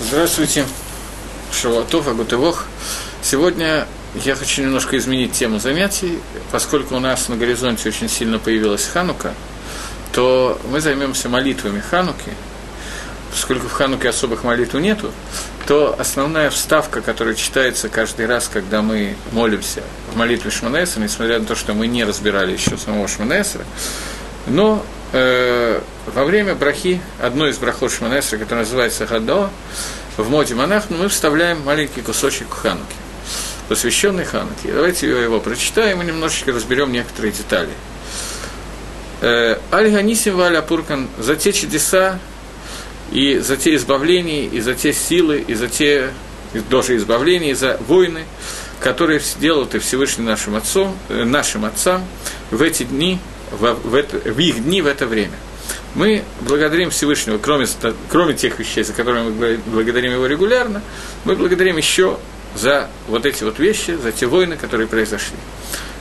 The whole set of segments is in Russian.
Здравствуйте, Шавуатов, Агутывох. Сегодня я хочу немножко изменить тему занятий, поскольку у нас на горизонте очень сильно появилась Ханука, то мы займемся молитвами Хануки. Поскольку в Хануке особых молитв нету, то основная вставка, которая читается каждый раз, когда мы молимся в молитве Шманесра, несмотря на то, что мы не разбирали еще самого Шманесра, но э, во время брахи, одной из брахот Шманесра, которая называется Гадо, в моде монах, мы вставляем маленький кусочек Хануки, посвященный Хануке. Давайте его прочитаем и немножечко разберем некоторые детали. Э, Аль-Ганисим Валя Пуркан за те чудеса и за те избавления, и за те силы, и за те даже избавления, и за войны, которые сделал ты Всевышний нашим отцом, э, нашим отцам в эти дни, в, в, это, в их дни, в это время. Мы благодарим Всевышнего, кроме, кроме тех вещей, за которые мы благодарим его регулярно, мы благодарим еще за вот эти вот вещи, за те войны, которые произошли.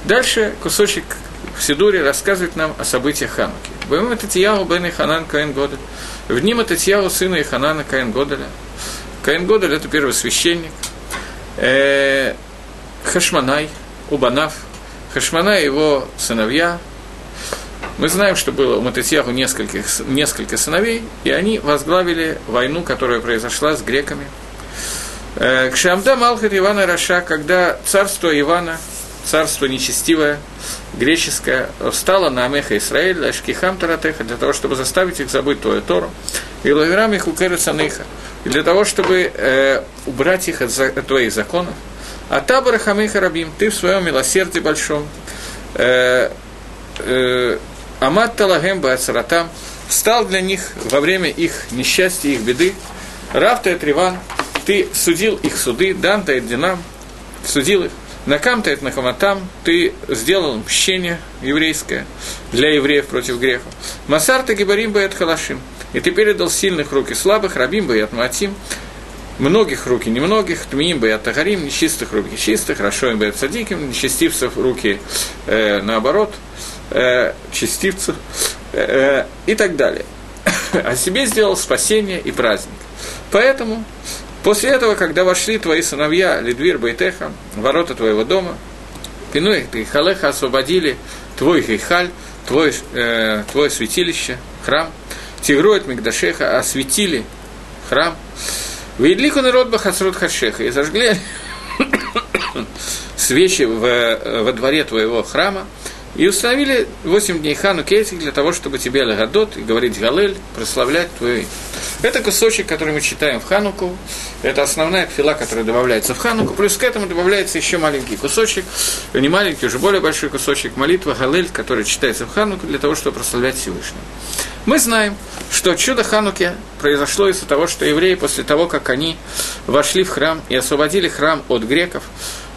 Дальше кусочек в Сидуре рассказывает нам о событиях Хануки. Боем Татьяу бен Ханан Каин Годель. В ним Татьяу сына Иханана Каин Годеля. Каин Годель – это первый священник. Э, Хашманай, Убанав. Хашманай – его сыновья, мы знаем, что было у Мататьяху несколько, несколько сыновей, и они возглавили войну, которая произошла с греками. Э, Кшамда Малхат Ивана Раша, когда царство Ивана, царство нечестивое, греческое, встало на Амеха Исраэль, Ашкихам Таратеха, для того, чтобы заставить их забыть твою Тору, и Лавирам их и для того, чтобы э, убрать их от, за, от твоих законов. А Табара Хамиха Рабим, ты в своем милосердии большом, э, э, Амат Талагем Баацаратам стал для них во время их несчастья, их беды. Равта Триван, ты судил их суды, Данта Динам, судил их. Накам Тает Нахаматам, ты сделал мщение еврейское для евреев против грехов. Масар Гибарим Баят Халашим, и ты передал сильных руки слабых, Рабим Баят Матим, многих руки немногих, Тмиим Баят Тагарим, нечистых руки чистых, Рашоим Баят Садиким, нечестивцев руки э, наоборот – э, э, и так далее. О себе сделал спасение и праздник. Поэтому после этого, когда вошли твои сыновья Лидвир Байтеха, ворота твоего дома, Пинуй и Халеха освободили твой Хейхаль, твой, э, твое святилище, храм, Тигрует Мигдашеха осветили храм, Вейдлику народ Бахасрут Хашеха и зажгли свечи в, во дворе твоего храма, и установили 8 дней хану этих для того, чтобы тебе Лагадот и говорить Галель, прославлять твое имя. Это кусочек, который мы читаем в Хануку. Это основная фила, которая добавляется в Хануку. Плюс к этому добавляется еще маленький кусочек, не маленький, уже более большой кусочек молитва Галель, который читается в Хануку для того, чтобы прославлять Всевышнего. Мы знаем, что чудо Хануки произошло из-за того, что евреи после того, как они вошли в храм и освободили храм от греков,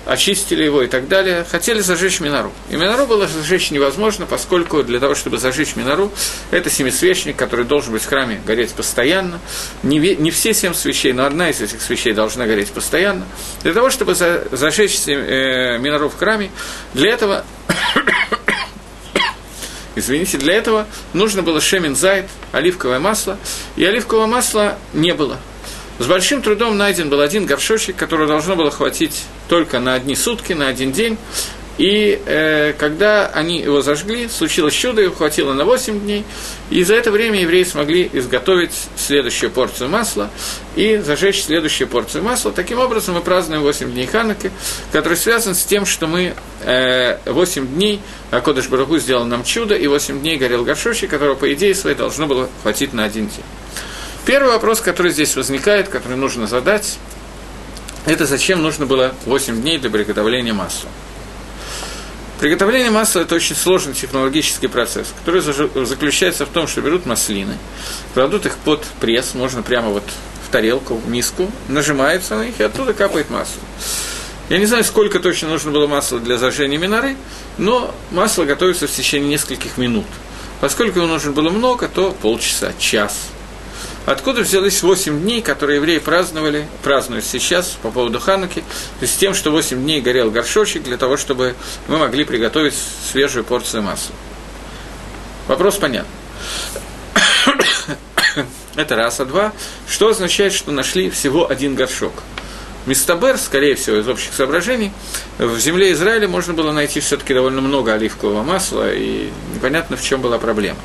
очистили его и так далее, хотели зажечь Минору. И Минору было зажечь невозможно, поскольку для того, чтобы зажечь Минору, это семисвечник, который должен быть в храме гореть постоянно. Не, не все семь свечей, но одна из этих свечей должна гореть постоянно. Для того, чтобы за, зажечь э, Минору в храме, для этого Извините, для этого нужно было шемин оливковое масло, и оливкового масла не было. С большим трудом найден был один горшочек, который должно было хватить только на одни сутки, на один день. И э, когда они его зажгли, случилось чудо, его хватило на 8 дней, и за это время евреи смогли изготовить следующую порцию масла и зажечь следующую порцию масла. Таким образом, мы празднуем 8 дней Ханаки, который связан с тем, что мы э, 8 дней, Акодыш Бараху сделал нам чудо, и 8 дней горел горшочек, которого, по идее своей, должно было хватить на один день. Первый вопрос, который здесь возникает, который нужно задать, это зачем нужно было 8 дней для приготовления масла. Приготовление масла – это очень сложный технологический процесс, который заключается в том, что берут маслины, кладут их под пресс, можно прямо вот в тарелку, в миску, нажимается на них, и оттуда капает масло. Я не знаю, сколько точно нужно было масла для зажжения миноры, но масло готовится в течение нескольких минут. Поскольку его нужно было много, то полчаса, час – Откуда взялись 8 дней, которые евреи праздновали, празднуют сейчас по поводу Хануки, то есть тем, что 8 дней горел горшочек для того, чтобы мы могли приготовить свежую порцию масла. Вопрос понятен. Это раз. А два, что означает, что нашли всего один горшок. Мистабер, скорее всего, из общих соображений, в земле Израиля можно было найти все-таки довольно много оливкового масла, и непонятно, в чем была проблема.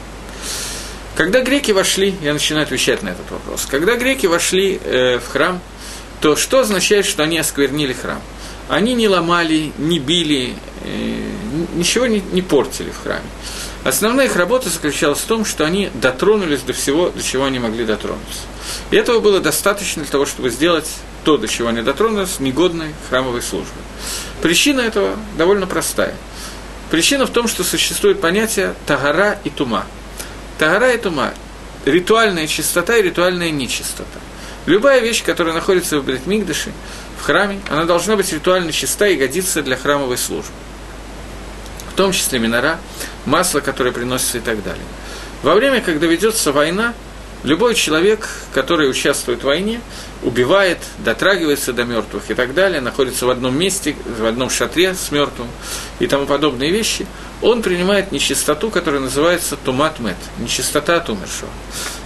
Когда греки вошли, я начинаю отвечать на этот вопрос, когда греки вошли э, в храм, то что означает, что они осквернили храм? Они не ломали, не били, э, ничего не, не портили в храме. Основная их работа заключалась в том, что они дотронулись до всего, до чего они могли дотронуться. И этого было достаточно для того, чтобы сделать то, до чего они дотронулись, негодной храмовой службой. Причина этого довольно простая. Причина в том, что существует понятие тагара и тума. Тагара и тума – ритуальная чистота и ритуальная нечистота. Любая вещь, которая находится в Бритмигдаше, в храме, она должна быть ритуально чиста и годиться для храмовой службы в том числе минора, масло, которое приносится и так далее. Во время, когда ведется война, любой человек, который участвует в войне, убивает, дотрагивается до мертвых и так далее, находится в одном месте, в одном шатре с мертвым и тому подобные вещи, он принимает нечистоту, которая называется тумат мет, нечистота от умершего.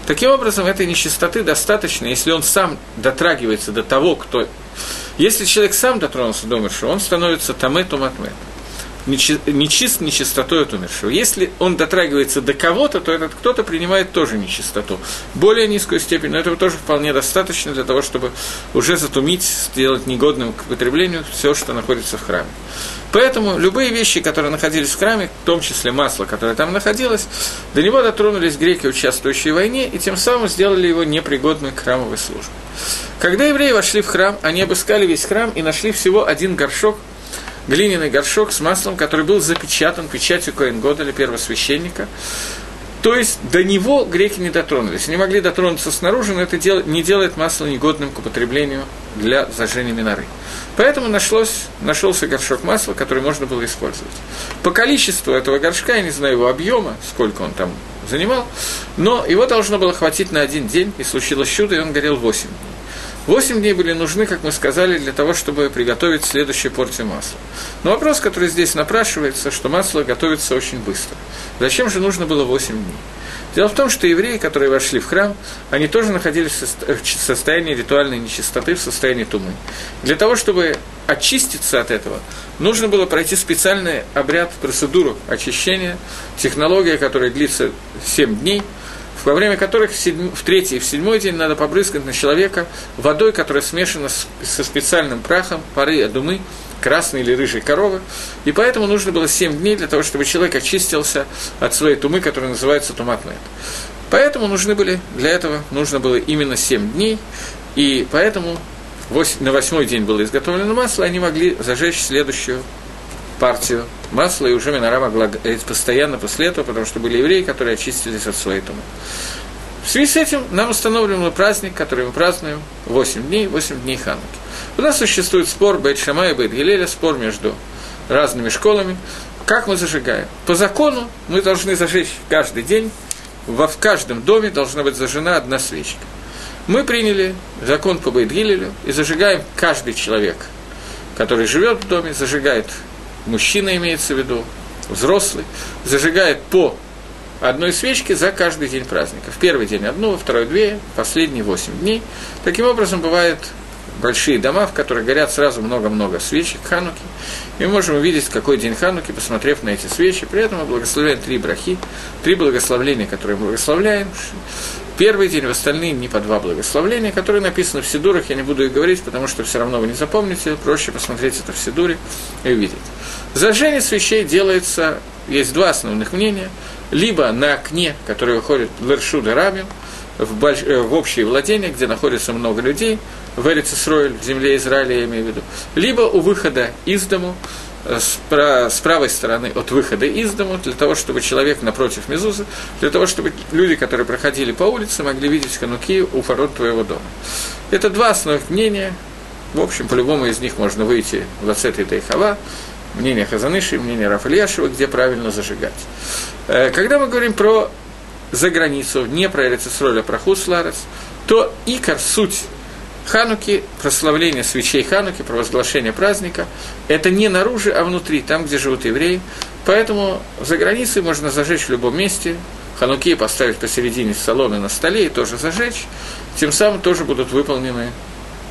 Таким образом, этой нечистоты достаточно, если он сам дотрагивается до того, кто... Если человек сам дотронулся до умершего, он становится тамет тумат нечист нечистотой от умершего. Если он дотрагивается до кого-то, то этот кто-то принимает тоже нечистоту. Более низкую степень, но этого тоже вполне достаточно для того, чтобы уже затумить, сделать негодным к потреблению все, что находится в храме. Поэтому любые вещи, которые находились в храме, в том числе масло, которое там находилось, до него дотронулись греки, участвующие в войне, и тем самым сделали его непригодным к храмовой службе. Когда евреи вошли в храм, они обыскали весь храм и нашли всего один горшок – глиняный горшок с маслом, который был запечатан печатью Коэн Годеля, первосвященника. То есть до него греки не дотронулись. Не могли дотронуться снаружи, но это дел, не делает масло негодным к употреблению для зажжения миноры. Поэтому нашлось, нашелся горшок масла, который можно было использовать. По количеству этого горшка, я не знаю его объема, сколько он там занимал, но его должно было хватить на один день, и случилось чудо, и он горел 8 дней. Восемь дней были нужны, как мы сказали, для того, чтобы приготовить следующую порцию масла. Но вопрос, который здесь напрашивается, что масло готовится очень быстро. Зачем же нужно было восемь дней? Дело в том, что евреи, которые вошли в храм, они тоже находились в состоянии ритуальной нечистоты, в состоянии тумы. Для того, чтобы очиститься от этого, нужно было пройти специальный обряд, процедуру очищения, технология, которая длится 7 дней – во время которых в, седьм, в третий и в седьмой день надо побрызгать на человека водой, которая смешана с, со специальным прахом поры адумы, красной или рыжей коровы. И поэтому нужно было 7 дней для того, чтобы человек очистился от своей тумы, которая называется туматмет. Поэтому нужны были, для этого нужно было именно 7 дней, и поэтому на восьмой день было изготовлено масло, и они могли зажечь следующую партию масла, и уже Минора могла гореть постоянно после этого, потому что были евреи, которые очистились от своей. В связи с этим нам установлен праздник, который мы празднуем 8 дней, 8 дней Хануки. У нас существует спор Бейт Шама и Бейт Гилеля, спор между разными школами, как мы зажигаем. По закону мы должны зажечь каждый день, во, в каждом доме должна быть зажжена одна свечка. Мы приняли закон по Бейт Гилелю и зажигаем каждый человек, который живет в доме, зажигает мужчина имеется в виду, взрослый, зажигает по одной свечке за каждый день праздника. В первый день одну, во второй две, последние восемь дней. Таким образом, бывают большие дома, в которых горят сразу много-много свечек Хануки. И мы можем увидеть, какой день Хануки, посмотрев на эти свечи. При этом мы благословляем три брахи, три благословления, которые мы благословляем. Первый день, в остальные не по два благословления, которые написаны в Сидурах, я не буду их говорить, потому что все равно вы не запомните, проще посмотреть это в Сидуре и увидеть. Зажжение свечей делается, есть два основных мнения, либо на окне, который выходит Лершуда Рабим, в, больш... Э, в общее владение, где находится много людей, в Эрицесройль, в земле Израиля, я имею в виду, либо у выхода из дому, э, с, правой стороны от выхода из дому, для того, чтобы человек напротив Мезузы, для того, чтобы люди, которые проходили по улице, могли видеть хануки у ворот твоего дома. Это два основных мнения. В общем, по любому из них можно выйти в Ацет и Тейхава, мнение Хазаныши, мнение Рафальяшева, где правильно зажигать. Э, когда мы говорим про за границу, не про Эрицесроль, а про Хусларец, то икор, суть Хануки, прославление свечей Хануки, провозглашение праздника, это не наружу, а внутри, там, где живут евреи. Поэтому за границей можно зажечь в любом месте, хануки поставить посередине салона на столе и тоже зажечь, тем самым тоже будут выполнены,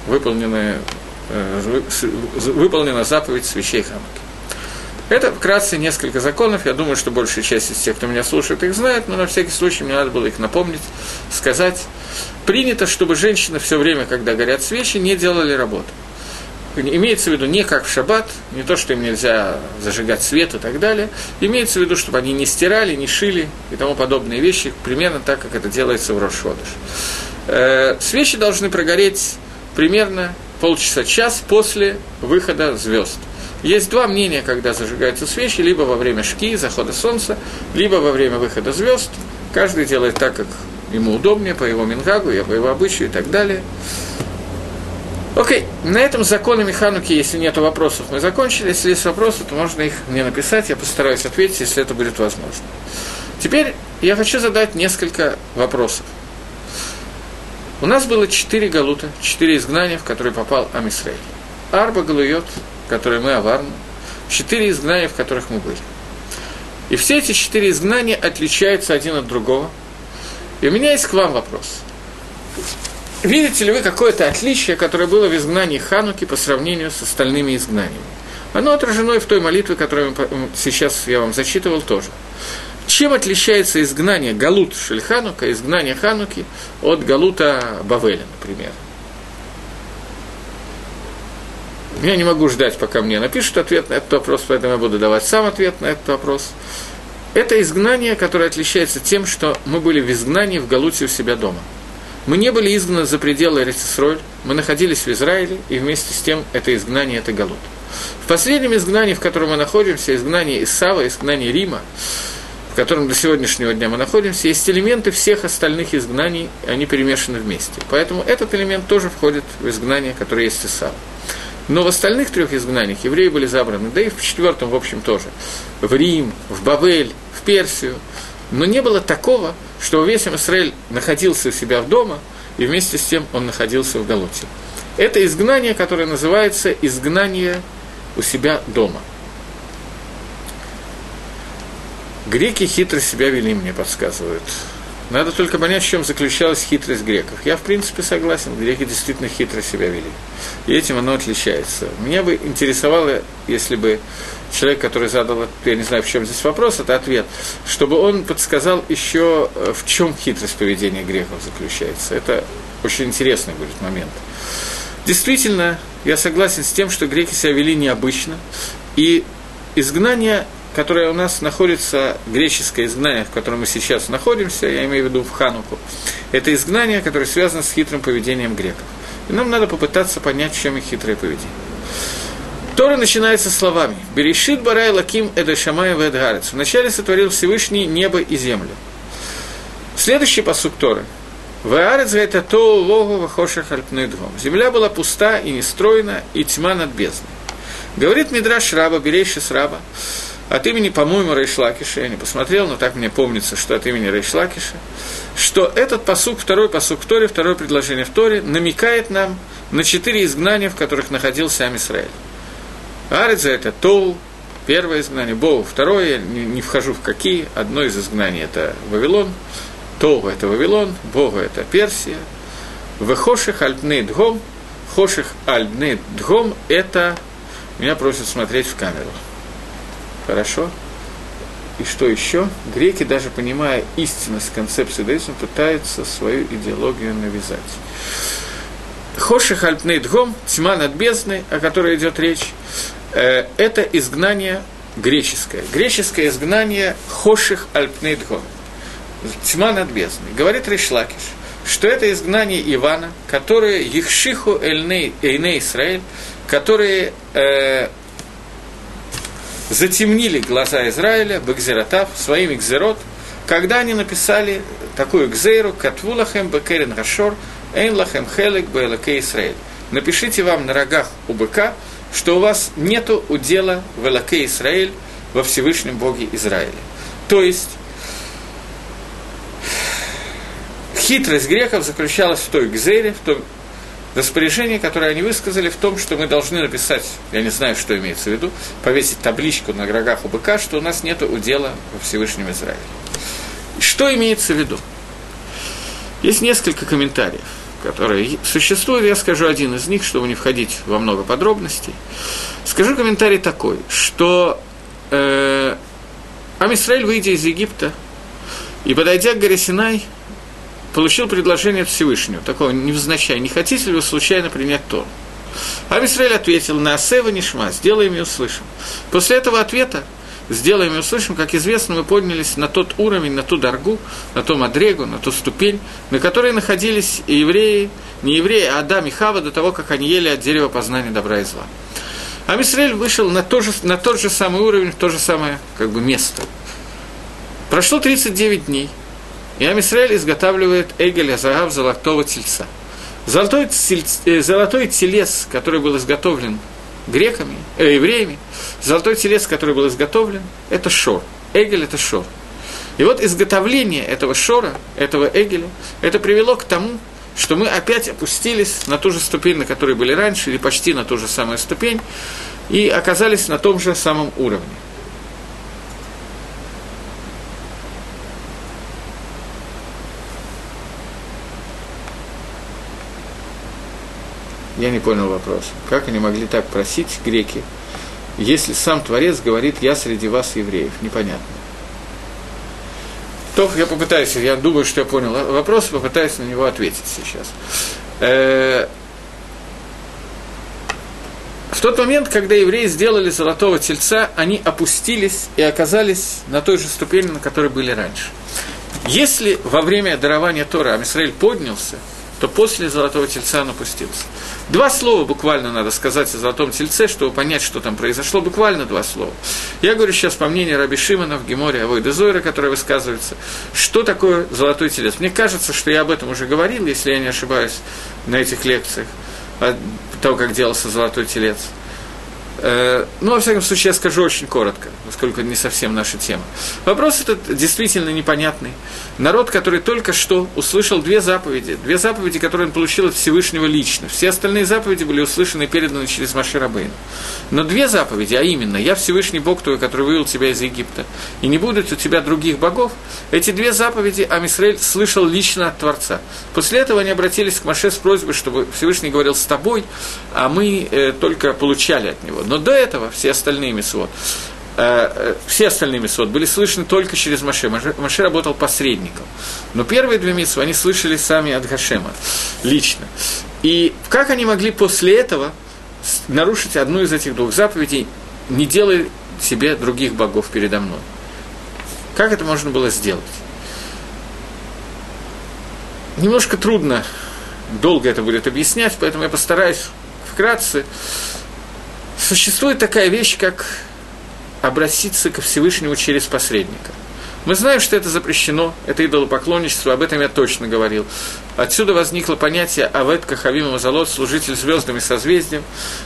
выполнены, э, выполнена заповедь свечей хануки. Это вкратце несколько законов. Я думаю, что большая часть из тех, кто меня слушает, их знает, но на всякий случай мне надо было их напомнить, сказать. Принято, чтобы женщины все время, когда горят свечи, не делали работу. Имеется в виду не как в шаббат, не то, что им нельзя зажигать свет и так далее. Имеется в виду, чтобы они не стирали, не шили и тому подобные вещи, примерно так, как это делается в Рошходыш. Э, свечи должны прогореть примерно полчаса-час после выхода звезд. Есть два мнения, когда зажигаются свечи, либо во время шки, захода солнца, либо во время выхода звезд. Каждый делает так, как ему удобнее, по его мингагу, по его обычаю и так далее. Окей, на этом законами Хануки, если нет вопросов, мы закончили. Если есть вопросы, то можно их мне написать, я постараюсь ответить, если это будет возможно. Теперь я хочу задать несколько вопросов. У нас было четыре галута, четыре изгнания, в которые попал Амисрей. Арба которые мы аварны, четыре изгнания, в которых мы были. И все эти четыре изгнания отличаются один от другого. И у меня есть к вам вопрос. Видите ли вы какое-то отличие, которое было в изгнании Хануки по сравнению с остальными изгнаниями? Оно отражено и в той молитве, которую сейчас я вам зачитывал тоже. Чем отличается изгнание Галут Шельханука, изгнание Хануки от Галута Бавеля, например? Я не могу ждать, пока мне напишут ответ на этот вопрос, поэтому я буду давать сам ответ на этот вопрос. Это изгнание, которое отличается тем, что мы были в изгнании в Галуте у себя дома – мы не были изгнаны за пределы Эрицисроль, мы находились в Израиле, и вместе с тем это изгнание, это Галут. В последнем изгнании, в котором мы находимся, изгнание Исава, изгнание Рима, в котором до сегодняшнего дня мы находимся, есть элементы всех остальных изгнаний, они перемешаны вместе. Поэтому этот элемент тоже входит в изгнание, которое есть Исава. Но в остальных трех изгнаниях евреи были забраны, да и в четвертом, в общем, тоже. В Рим, в Бавель, в Персию. Но не было такого, что весь Израиль находился у себя в дома, и вместе с тем он находился в Галуте. Это изгнание, которое называется изгнание у себя дома. Греки хитро себя вели, мне подсказывают. Надо только понять, в чем заключалась хитрость греков. Я, в принципе, согласен, греки действительно хитро себя вели. И этим оно отличается. Меня бы интересовало, если бы человек, который задал, я не знаю, в чем здесь вопрос, это ответ, чтобы он подсказал еще, э, в чем хитрость поведения греков заключается. Это очень интересный будет момент. Действительно, я согласен с тем, что греки себя вели необычно, и изгнание, которое у нас находится, греческое изгнание, в котором мы сейчас находимся, я имею в виду в Хануку, это изгнание, которое связано с хитрым поведением греков. И нам надо попытаться понять, в чем их хитрое поведение. Тора начинается словами «Берешит барай лаким эдашамай ведгарец». Вначале сотворил Всевышний небо и землю. Следующий посук Торы. Ваарец это то логу вахошах альпнедвом. Земля была пуста и нестроена, и тьма над бездной. Говорит Мидраш Раба, Берейшис Раба, от имени, по-моему, Рейшлакиша, я не посмотрел, но так мне помнится, что от имени Рейшлакиша, что этот посук, второй посук в Торе, второе предложение в Торе, намекает нам на четыре изгнания, в которых находился сам Израиль. Аридза – это Тоу, первое изгнание, Боу – второе, я не, не вхожу в какие, одно из изгнаний – это Вавилон, Тоу – это Вавилон, Бога – это Персия, Вехоших Альпней Дгом, Хоших Альпней Дгом – это, меня просят смотреть в камеру. Хорошо? И что еще? Греки, даже понимая истинность концепции иудаизма, пытаются свою идеологию навязать. Хоших Альпней Дгом, тьма над бездной, о которой идет речь, Э, это изгнание греческое. Греческое изгнание Хоших Альпнейдгон. Тьма над бездной. Говорит Ришлакиш, что это изгнание Ивана, которое Ехшиху Эйне Исраэль, которые э, затемнили глаза Израиля, Бекзератав, своими Гзерот, когда они написали такую Гзейру, Катвулахем Бекерин Гашор, Эйнлахем Хелек Бейлаке Исраэль. Напишите вам на рогах у быка, что у вас нету удела в Элаке Израиль во Всевышнем Боге Израиля. То есть, хитрость греков заключалась в той гзере, в том распоряжении, которое они высказали, в том, что мы должны написать, я не знаю, что имеется в виду, повесить табличку на рогах у быка, что у нас нет удела во Всевышнем Израиле. Что имеется в виду? Есть несколько комментариев, которые существуют, я скажу один из них, чтобы не входить во много подробностей. Скажу комментарий такой, что э, Амисраиль, выйдя из Египта и подойдя к горе Синай, получил предложение от Всевышнего, такого невзначай, не хотите ли вы случайно принять Тору? А ответил на Асева Нишма, сделаем и услышим. После этого ответа сделаем и услышим, как известно, мы поднялись на тот уровень, на ту доргу, на ту мадрегу, на ту ступень, на которой находились и евреи, не евреи, а Адам и Хава до того, как они ели от дерева познания добра и зла. А вышел на, то же, на тот же самый уровень, в то же самое как бы, место. Прошло 39 дней, и Амисраэль изготавливает Эгель Азагав золотого тельца – Золотой, э, золотой телес, который был изготовлен греками, э, евреями, золотой телес, который был изготовлен, это шор. Эгель – это шор. И вот изготовление этого шора, этого эгеля, это привело к тому, что мы опять опустились на ту же ступень, на которой были раньше, или почти на ту же самую ступень, и оказались на том же самом уровне. Я не понял вопрос. Как они могли так просить, греки, если сам Творец говорит «я среди вас, евреев»? Непонятно. То я попытаюсь, я думаю, что я понял вопрос, попытаюсь на него ответить сейчас. Э, в тот момент, когда евреи сделали золотого тельца, они опустились и оказались на той же ступени, на которой были раньше. Если во время дарования Тора Амисраиль поднялся, то после золотого тельца он опустился. Два слова буквально надо сказать о золотом тельце, чтобы понять, что там произошло. Буквально два слова. Я говорю сейчас по мнению Раби Шимона в Геморе Авойда Зойра, который высказывается, что такое золотой телец. Мне кажется, что я об этом уже говорил, если я не ошибаюсь, на этих лекциях, о том, как делался золотой телец. Э, ну, во всяком случае, я скажу очень коротко, поскольку не совсем наша тема. Вопрос этот действительно непонятный. Народ, который только что услышал две заповеди, две заповеди, которые он получил от Всевышнего лично. Все остальные заповеди были услышаны и переданы через Маши Рабейна. Но две заповеди, а именно «Я Всевышний Бог твой, который вывел тебя из Египта, и не будет у тебя других богов», эти две заповеди Амисраэль слышал лично от Творца. После этого они обратились к Маше с просьбой, чтобы Всевышний говорил с тобой, а мы э, только получали от него. Но до этого все остальные мисвод, э, э, все остальные мисвод были слышны только через Маше. Маше. Маше работал посредником. Но первые две мисвы они слышали сами от Гашема, лично. И как они могли после этого нарушить одну из этих двух заповедей, не делая себе других богов передо мной? Как это можно было сделать? Немножко трудно, долго это будет объяснять, поэтому я постараюсь вкратце Существует такая вещь, как обратиться ко Всевышнему через посредника. Мы знаем, что это запрещено, это идолопоклонничество, об этом я точно говорил. Отсюда возникло понятие «Авет Кахавим Мазалот», служитель звездами созвездием.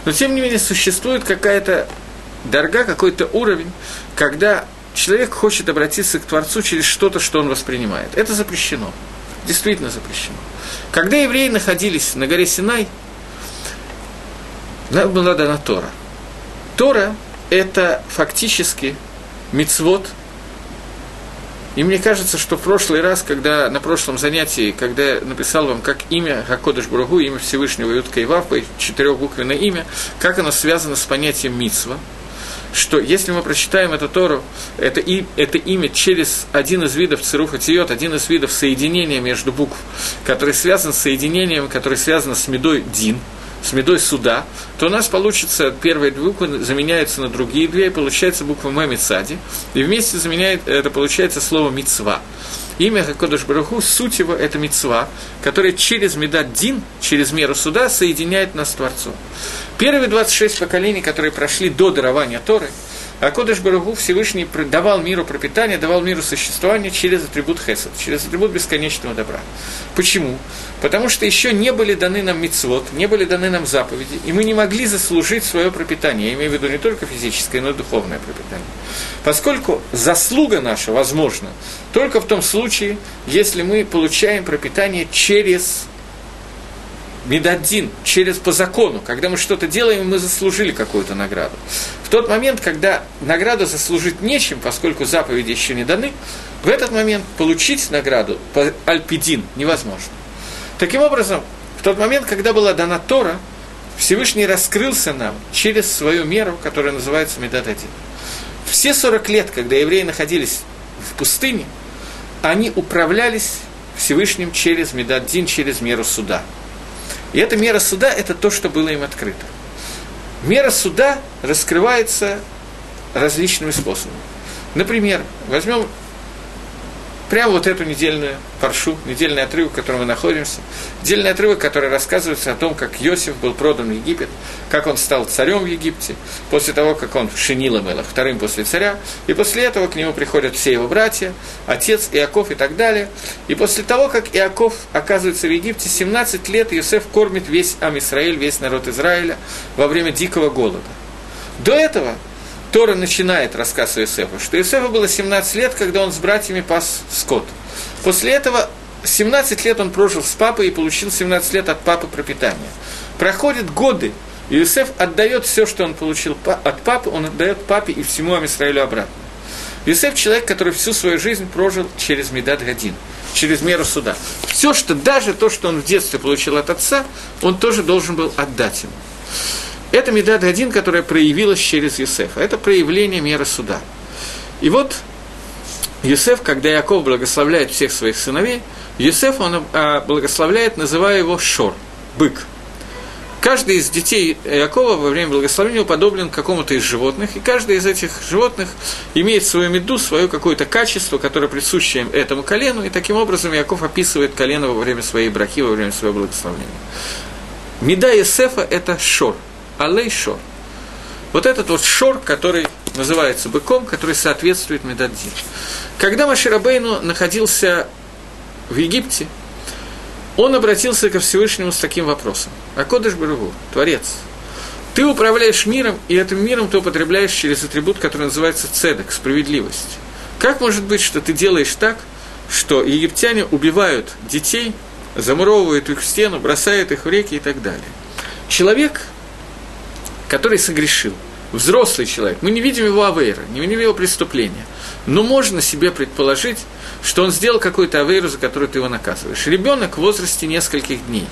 Но, тем не менее, существует какая-то дорога, какой-то уровень, когда человек хочет обратиться к Творцу через что-то, что он воспринимает. Это запрещено. Действительно запрещено. Когда евреи находились на горе Синай, нам была дана Тора. Тора – это фактически мицвод. И мне кажется, что в прошлый раз, когда на прошлом занятии, когда я написал вам, как имя Хакодыш Бругу, имя Всевышнего Ютка Ивавпа, четырехбуквенное имя, как оно связано с понятием мицва, что если мы прочитаем эту Тору, это, и, это имя через один из видов цируха тиот, один из видов соединения между букв, который связан с соединением, который связан с медой дин – с медой суда, то у нас получится, первые две буквы заменяются на другие две, и получается буква М Мицади, и вместе заменяет, это получается слово Мицва. Имя Хакодыш Бараху, суть его – это мецва, которая через медат дин, через меру суда, соединяет нас с Творцом. Первые 26 поколений, которые прошли до дарования Торы, а Кодыш Барагу Всевышний давал миру пропитание, давал миру существование через атрибут Хесед, через атрибут бесконечного добра. Почему? Потому что еще не были даны нам мицвод, не были даны нам заповеди, и мы не могли заслужить свое пропитание. Я имею в виду не только физическое, но и духовное пропитание. Поскольку заслуга наша возможна только в том случае, если мы получаем пропитание через медадин, через по закону, когда мы что-то делаем, мы заслужили какую-то награду. В тот момент, когда награду заслужить нечем, поскольку заповеди еще не даны, в этот момент получить награду по альпидин невозможно. Таким образом, в тот момент, когда была дана Тора, Всевышний раскрылся нам через свою меру, которая называется Медададин. Все 40 лет, когда евреи находились в пустыне, они управлялись Всевышним через Медаддин, через меру суда. И эта мера суда – это то, что было им открыто. Мера суда раскрывается различными способами. Например, возьмем Прямо вот эту недельную паршу, недельный отрывок, в котором мы находимся, недельный отрывок, который рассказывается о том, как Иосиф был продан в Египет, как он стал царем в Египте, после того, как он Шинила Мелах, вторым после царя, и после этого к нему приходят все его братья, отец Иаков и так далее. И после того, как Иаков оказывается в Египте, 17 лет Иосиф кормит весь Амисраиль, весь народ Израиля во время дикого голода. До этого Тора начинает рассказ Иосифа, что Иосифу было 17 лет, когда он с братьями пас скот. После этого 17 лет он прожил с папой и получил 17 лет от папы пропитания. Проходят годы, и Иосиф отдает все, что он получил от папы, он отдает папе и всему Амисраилю обратно. Иосиф – человек, который всю свою жизнь прожил через Медад Гадин, через меру суда. Все, что даже то, что он в детстве получил от отца, он тоже должен был отдать ему. Это Медад один, которая проявилась через Юсефа. Это проявление меры суда. И вот Юсеф, когда Яков благословляет всех своих сыновей, Юсеф он а, благословляет, называя его Шор, бык. Каждый из детей Якова во время благословения уподоблен какому-то из животных, и каждый из этих животных имеет свою меду, свое какое-то качество, которое присуще этому колену, и таким образом Яков описывает колено во время своей браки, во время своего благословения. Меда Есефа – это шор – алей шор. Вот этот вот шор, который называется быком, который соответствует Медаддин. Когда Маширабейну находился в Египте, он обратился ко Всевышнему с таким вопросом. Акодыш Барагу, Творец, ты управляешь миром, и этим миром ты употребляешь через атрибут, который называется цедек, справедливость. Как может быть, что ты делаешь так, что египтяне убивают детей, замуровывают их в стену, бросают их в реки и так далее? Человек который согрешил, взрослый человек, мы не видим его авейра, не видим его преступления, но можно себе предположить, что он сделал какую-то авейру, за которую ты его наказываешь. Ребенок в возрасте нескольких дней,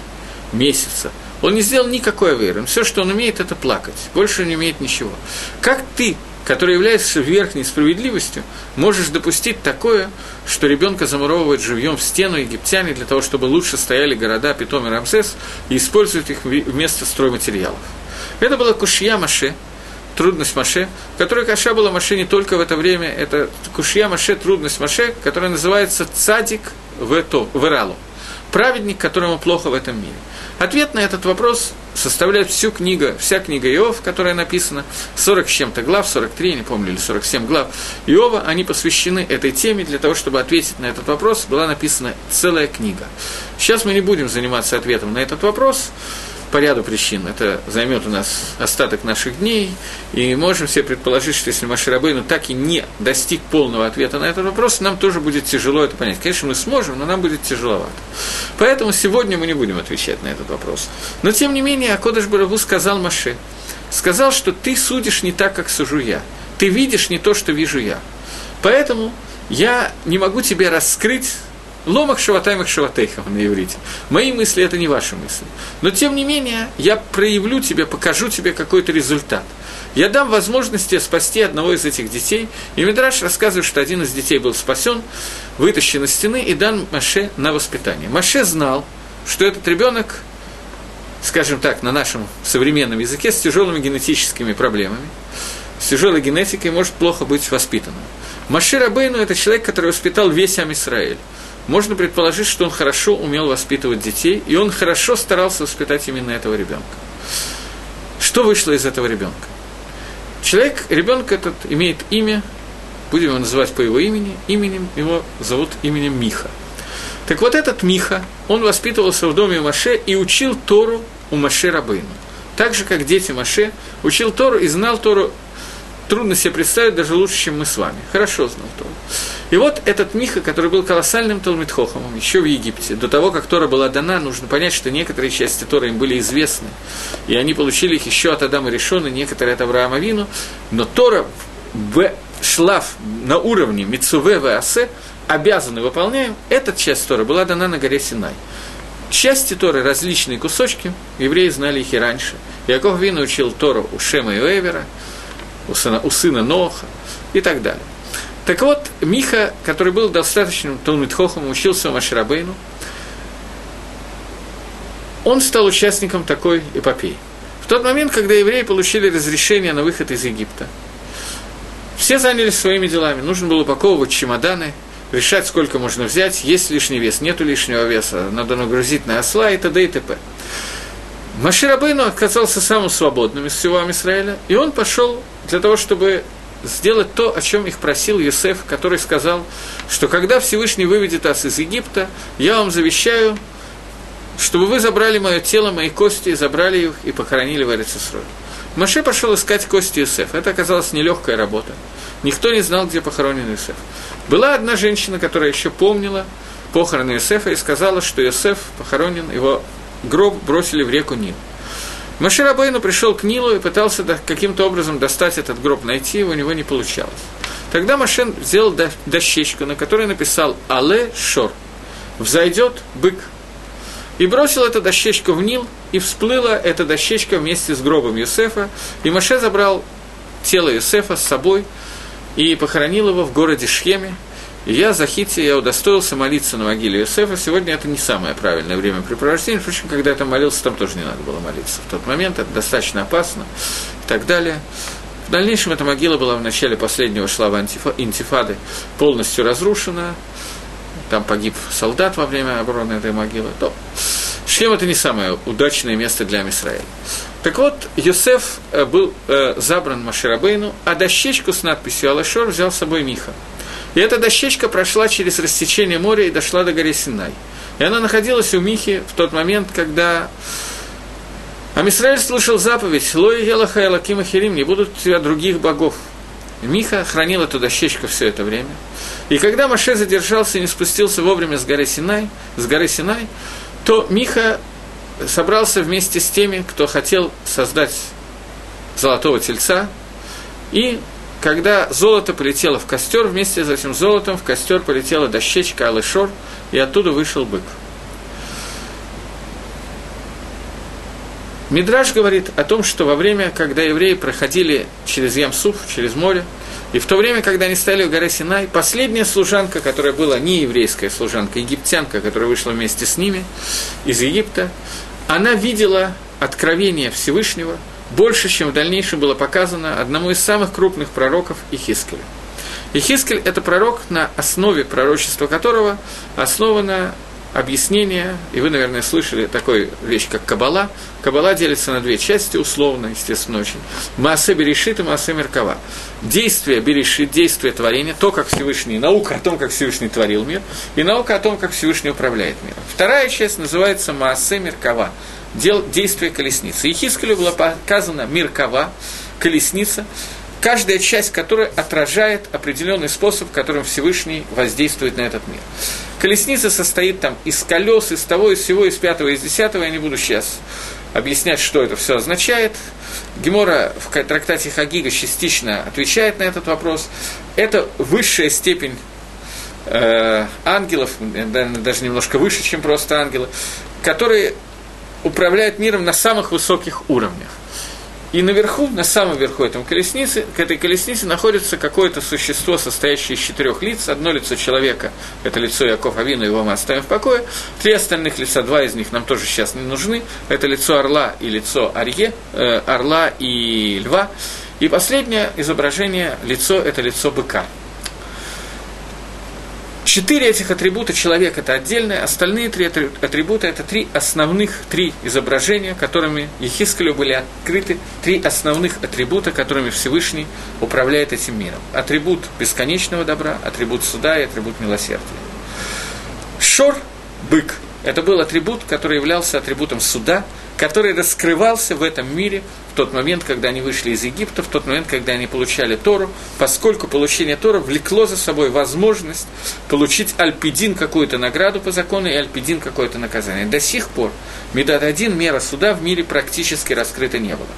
месяца, он не сделал никакой авейры, все, что он умеет, это плакать, больше не умеет ничего. Как ты который является верхней справедливостью, можешь допустить такое, что ребенка замуровывают живьем в стену египтяне для того, чтобы лучше стояли города Питом и Рамсес и использовать их вместо стройматериалов. Это была кушья Маше, трудность Маше, которая каша была Маше не только в это время, это кушья Маше, трудность Маше, которая называется цадик в, это, в Иралу, праведник, которому плохо в этом мире. Ответ на этот вопрос составляет всю книга, вся книга Иов, которая написана, 40 с чем-то глав, 43, не помню, или 47 глав Иова, они посвящены этой теме, для того, чтобы ответить на этот вопрос, была написана целая книга. Сейчас мы не будем заниматься ответом на этот вопрос, по ряду причин. Это займет у нас остаток наших дней, и можем себе предположить, что если Маширабейну так и не достиг полного ответа на этот вопрос, нам тоже будет тяжело это понять. Конечно, мы сможем, но нам будет тяжеловато. Поэтому сегодня мы не будем отвечать на этот вопрос. Но, тем не менее, Акодыш Барабу сказал Маше, сказал, что ты судишь не так, как сужу я. Ты видишь не то, что вижу я. Поэтому я не могу тебе раскрыть Ломах шаватаймах шаватейхов на иврите. Мои мысли – это не ваши мысли. Но, тем не менее, я проявлю тебе, покажу тебе какой-то результат. Я дам возможность тебе спасти одного из этих детей. И Мидраш рассказывает, что один из детей был спасен, вытащен из стены и дан Маше на воспитание. Маше знал, что этот ребенок, скажем так, на нашем современном языке, с тяжелыми генетическими проблемами, с тяжелой генетикой может плохо быть воспитанным. Маше Рабейну – это человек, который воспитал весь Амисраэль можно предположить, что он хорошо умел воспитывать детей, и он хорошо старался воспитать именно этого ребенка. Что вышло из этого ребенка? Человек, ребенок этот имеет имя, будем его называть по его имени, именем его зовут именем Миха. Так вот этот Миха, он воспитывался в доме Маше и учил Тору у Маше Рабыну. Так же, как дети Маше, учил Тору и знал Тору, трудно себе представить, даже лучше, чем мы с вами. Хорошо знал Тору. И вот этот Миха, который был колоссальным Талмитхохомом еще в Египте, до того, как Тора была дана, нужно понять, что некоторые части Торы им были известны, и они получили их еще от Адама Решона, некоторые от Авраама Вину, но Тора в шлаф на уровне Мицуве Васе обязаны выполняем, эта часть Торы была дана на горе Синай. Части Торы, различные кусочки, евреи знали их и раньше. Яков Вин учил Тору у Шема и Эвера, у сына, у сына Ноха и так далее. Так вот, Миха, который был достаточным Талмитхохом, учился Маширабейну, он стал участником такой эпопеи. В тот момент, когда евреи получили разрешение на выход из Египта, все занялись своими делами. Нужно было упаковывать чемоданы, решать, сколько можно взять, есть лишний вес, нету лишнего веса, надо нагрузить на осла и т.д. и т.п. Маширабейну оказался самым свободным из всего Амисраэля, и он пошел для того, чтобы сделать то, о чем их просил Юсеф, который сказал, что когда Всевышний выведет нас из Египта, я вам завещаю, чтобы вы забрали мое тело, мои кости, забрали их и похоронили в Эрицесрой. Маше пошел искать кости Юсеф. Это оказалась нелегкая работа. Никто не знал, где похоронен Юсеф. Была одна женщина, которая еще помнила похороны Юсефа и сказала, что Юсеф похоронен, его гроб бросили в реку Нил. Машир Абейну пришел к Нилу и пытался каким-то образом достать этот гроб, найти у него не получалось. Тогда Машин сделал дощечку, на которой написал «Але Шор» – «Взойдет бык». И бросил эту дощечку в Нил, и всплыла эта дощечка вместе с гробом Юсефа, и Маше забрал тело Юсефа с собой и похоронил его в городе Шхеме, я, Захити, я удостоился молиться на могиле Иосифа. Сегодня это не самое правильное времяпрепровождение. Впрочем, когда я там молился, там тоже не надо было молиться. В тот момент это достаточно опасно и так далее. В дальнейшем эта могила была в начале последнего шлава интифады полностью разрушена. Там погиб солдат во время обороны этой могилы. То Шлем – это не самое удачное место для Мисраэля. Так вот, Йосеф э, был э, забран Маширабейну, а дощечку с надписью «Алашор» взял с собой Миха – и эта дощечка прошла через растечение моря и дошла до горы Синай. И она находилась у Михи в тот момент, когда Амисраэль слышал заповедь «Лои Елаха Элакима Херим, не будут у тебя других богов». Миха хранил эту дощечку все это время. И когда Маше задержался и не спустился вовремя с горы Синай, с горы Синай, то Миха собрался вместе с теми, кто хотел создать золотого тельца, и когда золото полетело в костер, вместе с этим золотом в костер полетела дощечка Алышор, и оттуда вышел бык. Мидраж говорит о том, что во время, когда евреи проходили через Ямсуф, через море, и в то время, когда они стояли в горе Синай, последняя служанка, которая была не еврейская служанка, египтянка, которая вышла вместе с ними из Египта, она видела откровение Всевышнего – больше, чем в дальнейшем было показано одному из самых крупных пророков Ихискеля. Ихискель – это пророк, на основе пророчества которого основано объяснение, и вы, наверное, слышали такую вещь, как Кабала. Кабала делится на две части, условно, естественно, очень. Маасе Берешит и Маасе Меркава. Действие Берешит, действие творения, то, как Всевышний, наука о том, как Всевышний творил мир, и наука о том, как Всевышний управляет миром. Вторая часть называется Маасе Меркава, дел, действие колесницы. Ехискелю была показана Миркова, колесница, каждая часть которой отражает определенный способ, которым Всевышний воздействует на этот мир. Колесница состоит там из колес, из того, из всего, из пятого, из десятого, я не буду сейчас объяснять, что это все означает. Гемора в трактате Хагига частично отвечает на этот вопрос. Это высшая степень э, ангелов, даже немножко выше, чем просто ангелы, которые управляет миром на самых высоких уровнях. И наверху, на самом верху этой колесницы, к этой колеснице находится какое-то существо, состоящее из четырех лиц. Одно лицо человека, это лицо Яков Авина, его мы оставим в покое. Три остальных лица, два из них нам тоже сейчас не нужны. Это лицо орла и лицо Арье, э, орла и льва. И последнее изображение, лицо, это лицо быка. Четыре этих атрибута человек – это отдельное, остальные три атрибута – это три основных, три изображения, которыми Ехискалю были открыты, три основных атрибута, которыми Всевышний управляет этим миром. Атрибут бесконечного добра, атрибут суда и атрибут милосердия. Шор – бык – это был атрибут, который являлся атрибутом суда, который раскрывался в этом мире тот момент, когда они вышли из Египта, в тот момент, когда они получали Тору, поскольку получение Тора влекло за собой возможность получить альпидин какую-то награду по закону и альпидин какое-то наказание. До сих пор Медат один мера суда в мире практически раскрыта не было.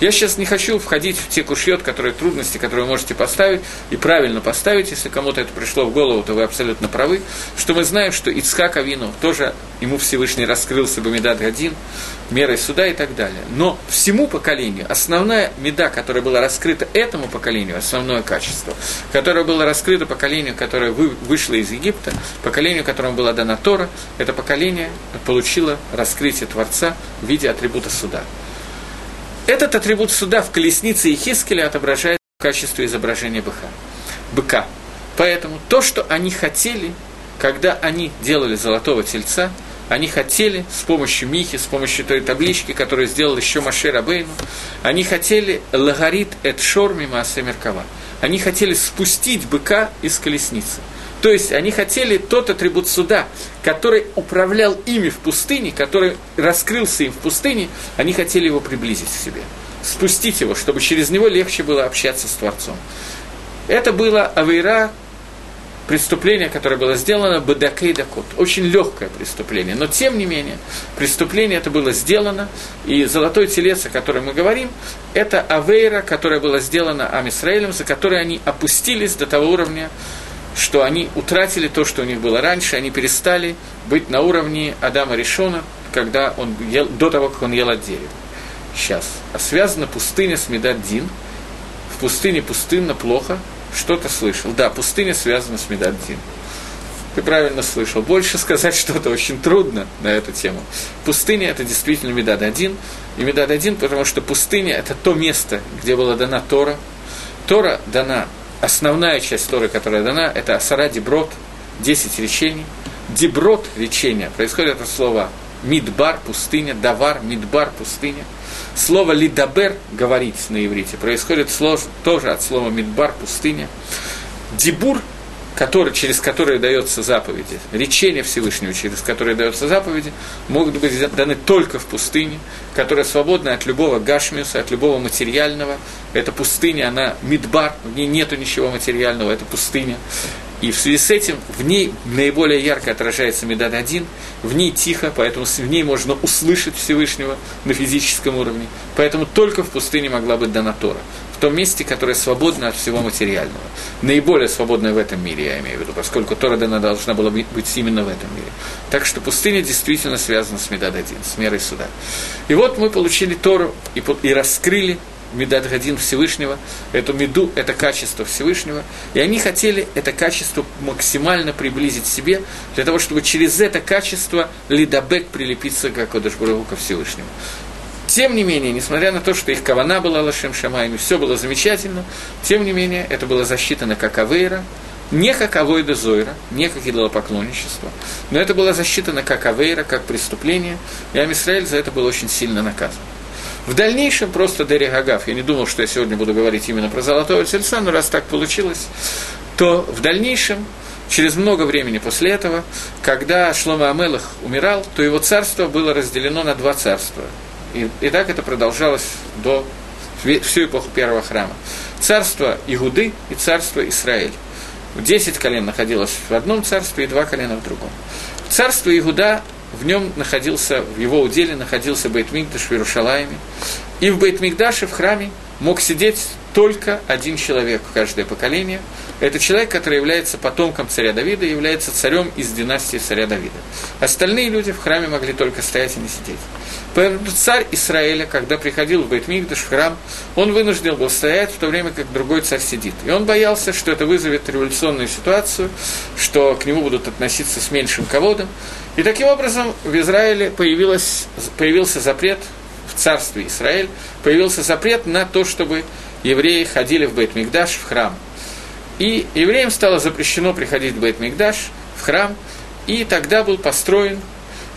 Я сейчас не хочу входить в те кушьет, которые трудности, которые вы можете поставить, и правильно поставить, если кому-то это пришло в голову, то вы абсолютно правы, что мы знаем, что Ицхак Авину тоже ему Всевышний раскрылся бы Медат один, мерой суда и так далее. Но всему поколению основная меда, которая была раскрыта этому поколению, основное качество, которое было раскрыто поколению, которое вы, вышло из Египта, поколению, которому была дана Тора, это поколение получило раскрытие Творца в виде атрибута суда. Этот атрибут суда в колеснице Ехискеля отображает в качестве изображения быка. быка. Поэтому то, что они хотели, когда они делали золотого тельца – они хотели с помощью Михи, с помощью той таблички, которую сделал еще Маше Рабейну, они хотели лагарит эт шор мимо Меркава. Они хотели спустить быка из колесницы. То есть они хотели тот атрибут суда, который управлял ими в пустыне, который раскрылся им в пустыне, они хотели его приблизить к себе, спустить его, чтобы через него легче было общаться с Творцом. Это было Авейра, преступление, которое было сделано, Бадакей Дакот. Очень легкое преступление. Но, тем не менее, преступление это было сделано, и золотой телец, о котором мы говорим, это Авейра, которая была сделана Амисраилем, за которой они опустились до того уровня, что они утратили то, что у них было раньше, они перестали быть на уровне Адама Решона, когда он ел, до того, как он ел от дерева. Сейчас. А связана пустыня с Медаддин. В пустыне пустынно, плохо, что-то слышал. Да, пустыня связана с Медаддин. Ты правильно слышал. Больше сказать что-то очень трудно на эту тему. Пустыня – это действительно Медад один. И Медад один, потому что пустыня – это то место, где была дана Тора. Тора дана, основная часть Торы, которая дана, это Асара Деброд, 10 речений. Деброд – речения, происходит от слова Мидбар – пустыня, Давар – Мидбар – пустыня – Слово «лидабер» – говорить на иврите, происходит тоже от слова «мидбар» – пустыня. Дибур, который, через который дается заповеди, речение Всевышнего, через которое дается заповеди, могут быть даны только в пустыне, которая свободна от любого гашмиуса, от любого материального. Эта пустыня, она мидбар, в ней нету ничего материального, это пустыня. И в связи с этим в ней наиболее ярко отражается Медад один, в ней тихо, поэтому в ней можно услышать Всевышнего на физическом уровне. Поэтому только в пустыне могла быть дана Тора. В том месте, которое свободно от всего материального. Наиболее свободное в этом мире, я имею в виду, поскольку Тора должна была быть именно в этом мире. Так что пустыня действительно связана с Медад один, с мерой суда. И вот мы получили Тору и, и раскрыли Медат Гадин Всевышнего, эту меду, это качество Всевышнего, и они хотели это качество максимально приблизить себе, для того, чтобы через это качество Лидабек прилепиться к Акодашбургу ко Всевышнему. Тем не менее, несмотря на то, что их кавана была Лашем Шамайми, все было замечательно, тем не менее, это было засчитано как Авейра, не как Авойда Зойра, не как идолопоклонничество, но это было засчитано как Авейра, как преступление, и Амисраэль за это был очень сильно наказан. В дальнейшем просто Дери Гагав, я не думал, что я сегодня буду говорить именно про Золотого Тельца, но раз так получилось, то в дальнейшем, через много времени после этого, когда Шлома Амелах умирал, то его царство было разделено на два царства. И, и так это продолжалось до всю эпоху первого храма. Царство Игуды и царство Израиль. Десять колен находилось в одном царстве и два колена в другом. Царство Игуда в нем находился, в его уделе находился Бейтмигдаш в Иерушалайме. И в Бейтмигдаше, в храме, мог сидеть только один человек в каждое поколение. Это человек, который является потомком царя Давида и является царем из династии царя Давида. Остальные люди в храме могли только стоять и не сидеть. Царь Израиля, когда приходил в Бейтмигдаш, в храм, он вынужден был стоять в то время, как другой царь сидит. И он боялся, что это вызовет революционную ситуацию, что к нему будут относиться с меньшим ководом. И таким образом в Израиле появился запрет, в царстве Израиль, появился запрет на то, чтобы евреи ходили в Бейт-Мигдаш, в храм. И евреям стало запрещено приходить в Бейт-Мигдаш, в храм, и тогда был построен,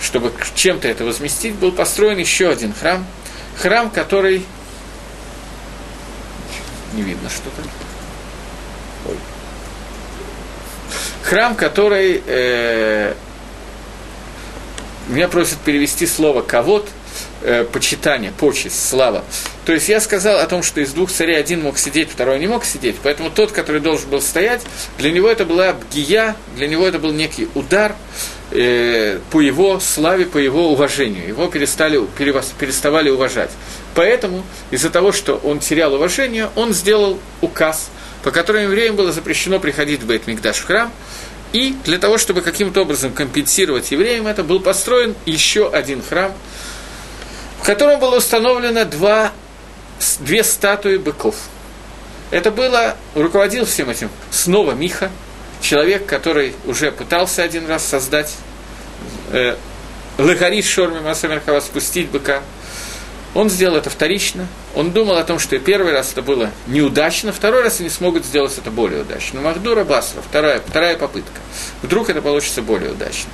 чтобы чем-то это возместить, был построен еще один храм, храм, который... Не видно что-то. Храм, который э, меня просят перевести слово «ковод». Э, почитание, почесть, слава. То есть я сказал о том, что из двух царей один мог сидеть, второй не мог сидеть, поэтому тот, который должен был стоять, для него это была бгия, для него это был некий удар э, по его славе, по его уважению. Его перестали, переставали уважать. Поэтому из-за того, что он терял уважение, он сделал указ, по которому евреям было запрещено приходить в Бейт-Мигдаш в храм, и для того, чтобы каким-то образом компенсировать евреям это, был построен еще один храм, котором было установлено два, две статуи быков. Это было, руководил всем этим снова Миха, человек, который уже пытался один раз создать э, Лагарит Шорми Масамерхава, спустить быка. Он сделал это вторично. Он думал о том, что первый раз это было неудачно, второй раз они смогут сделать это более удачно. Махдура Басра, вторая, вторая попытка. Вдруг это получится более удачно.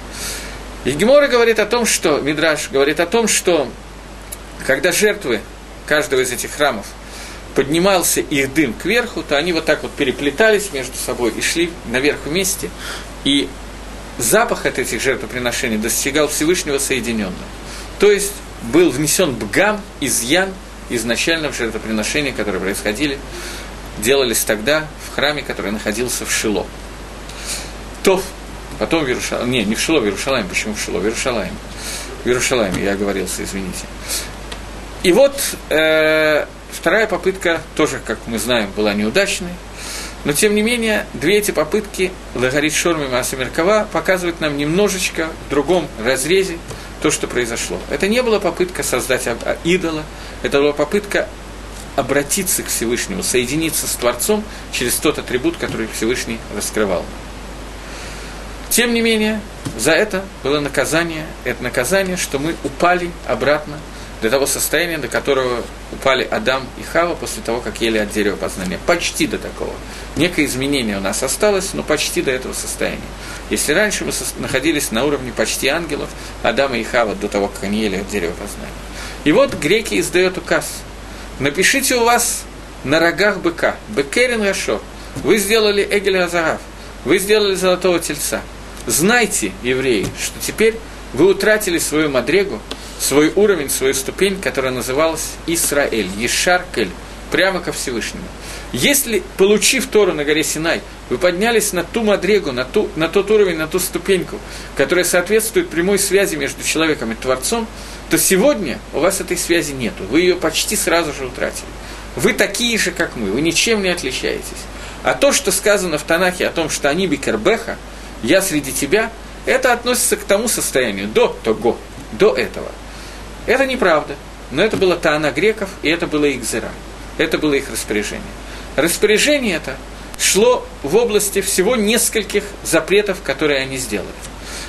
И Гемора говорит о том, что, Мидраш говорит о том, что когда жертвы каждого из этих храмов поднимался их дым кверху, то они вот так вот переплетались между собой и шли наверх вместе, и запах от этих жертвоприношений достигал Всевышнего соединенного. То есть был внесен бгам, изъян изначально в жертвоприношения, которые происходили, делались тогда в храме, который находился в Шило. То, потом в Иерушалайме, не, не в Шило, в Иерушалайме, почему в Шило, в Иерушалайме, в Иерушалайме, я оговорился, извините. И вот э, вторая попытка тоже, как мы знаем, была неудачной, но тем не менее, две эти попытки Лагарит Шорми Масамеркова показывают нам немножечко в другом разрезе то, что произошло. Это не была попытка создать идола, это была попытка обратиться к Всевышнему, соединиться с Творцом через тот атрибут, который Всевышний раскрывал. Тем не менее, за это было наказание, это наказание, что мы упали обратно до того состояния, до которого упали Адам и Хава после того, как ели от дерева познания. Почти до такого. Некое изменение у нас осталось, но почти до этого состояния. Если раньше мы находились на уровне почти ангелов, Адама и Хава до того, как они ели от дерева познания. И вот греки издают указ. Напишите у вас на рогах быка, бекерин гашо, вы сделали Эгель Азарав, вы сделали золотого тельца. Знайте, евреи, что теперь вы утратили свою мадрегу, свой уровень, свою ступень, которая называлась Исраэль, Ешаркель, прямо ко Всевышнему. Если, получив Тору на горе Синай, вы поднялись на ту мадрегу, на, ту, на тот уровень, на ту ступеньку, которая соответствует прямой связи между человеком и Творцом, то сегодня у вас этой связи нету. Вы ее почти сразу же утратили. Вы такие же, как мы, вы ничем не отличаетесь. А то, что сказано в Танахе о том, что они бикербеха, я среди тебя, это относится к тому состоянию, до того, до этого – это неправда, но это было Таана греков, и это было их зера. Это было их распоряжение. Распоряжение это шло в области всего нескольких запретов, которые они сделали.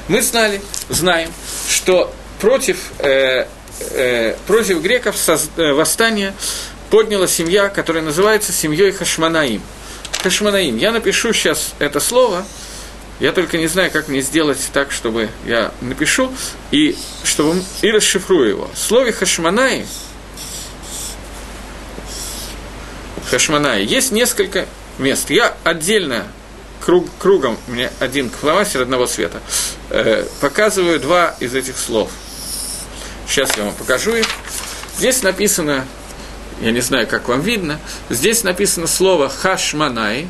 Мы знали, знаем, что против, э, э, против греков соз, э, восстание подняла семья, которая называется семьей Хашманаим. Хашманаим. Я напишу сейчас это слово, я только не знаю, как мне сделать так, чтобы я напишу и, чтобы, и расшифрую его. В слове Хашманай, Хашманай, есть несколько мест. Я отдельно круг, кругом, у меня один фломастер одного цвета, э, показываю два из этих слов. Сейчас я вам покажу их. Здесь написано, я не знаю, как вам видно, здесь написано слово «хашманай»,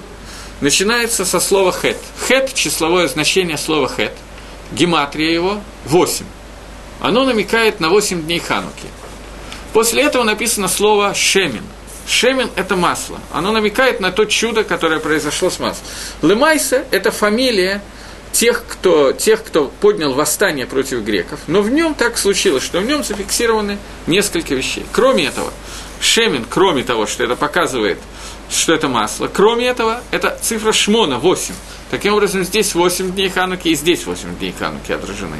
начинается со слова «хет». «Хет» – числовое значение слова «хет». Гематрия его – 8. Оно намекает на 8 дней Хануки. После этого написано слово «шемин». Шемин – это масло. Оно намекает на то чудо, которое произошло с маслом. Лемайса – это фамилия тех кто, тех, кто поднял восстание против греков. Но в нем так случилось, что в нем зафиксированы несколько вещей. Кроме этого, Шемин, кроме того, что это показывает – что это масло. Кроме этого, это цифра Шмона, 8. Таким образом, здесь 8 дней Хануки и здесь 8 дней Хануки отражены.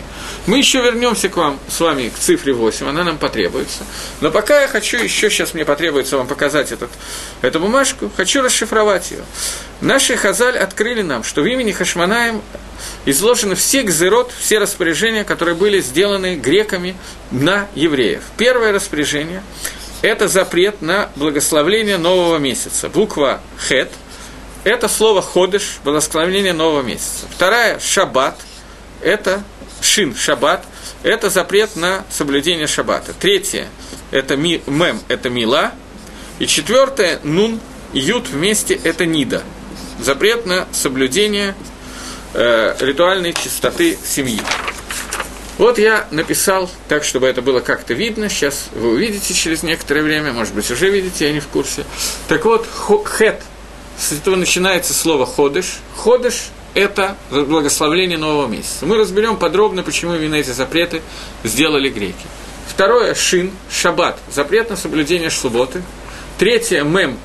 Мы еще вернемся к вам с вами к цифре 8, она нам потребуется. Но пока я хочу, еще сейчас мне потребуется вам показать этот, эту бумажку, хочу расшифровать ее. Наши Хазаль открыли нам, что в имени Хашманаем изложены все гзерот, все распоряжения, которые были сделаны греками на евреев. Первое распоряжение это запрет на благословление нового месяца. Буква «хет» – это слово «ходыш», благословение нового месяца. Вторая – «шаббат» – это «шин», «шаббат» – это запрет на соблюдение шаббата. Третье – это ми, мем, это мила. И четвертое – нун, ют вместе – это нида. Запрет на соблюдение э, ритуальной чистоты семьи. Вот я написал так, чтобы это было как-то видно. Сейчас вы увидите через некоторое время, может быть, уже видите, я не в курсе. Так вот, хет, с этого начинается слово ходыш. Ходыш – это благословление нового месяца. Мы разберем подробно, почему именно эти запреты сделали греки. Второе – шин, шаббат, запрет на соблюдение субботы. Третье – мем,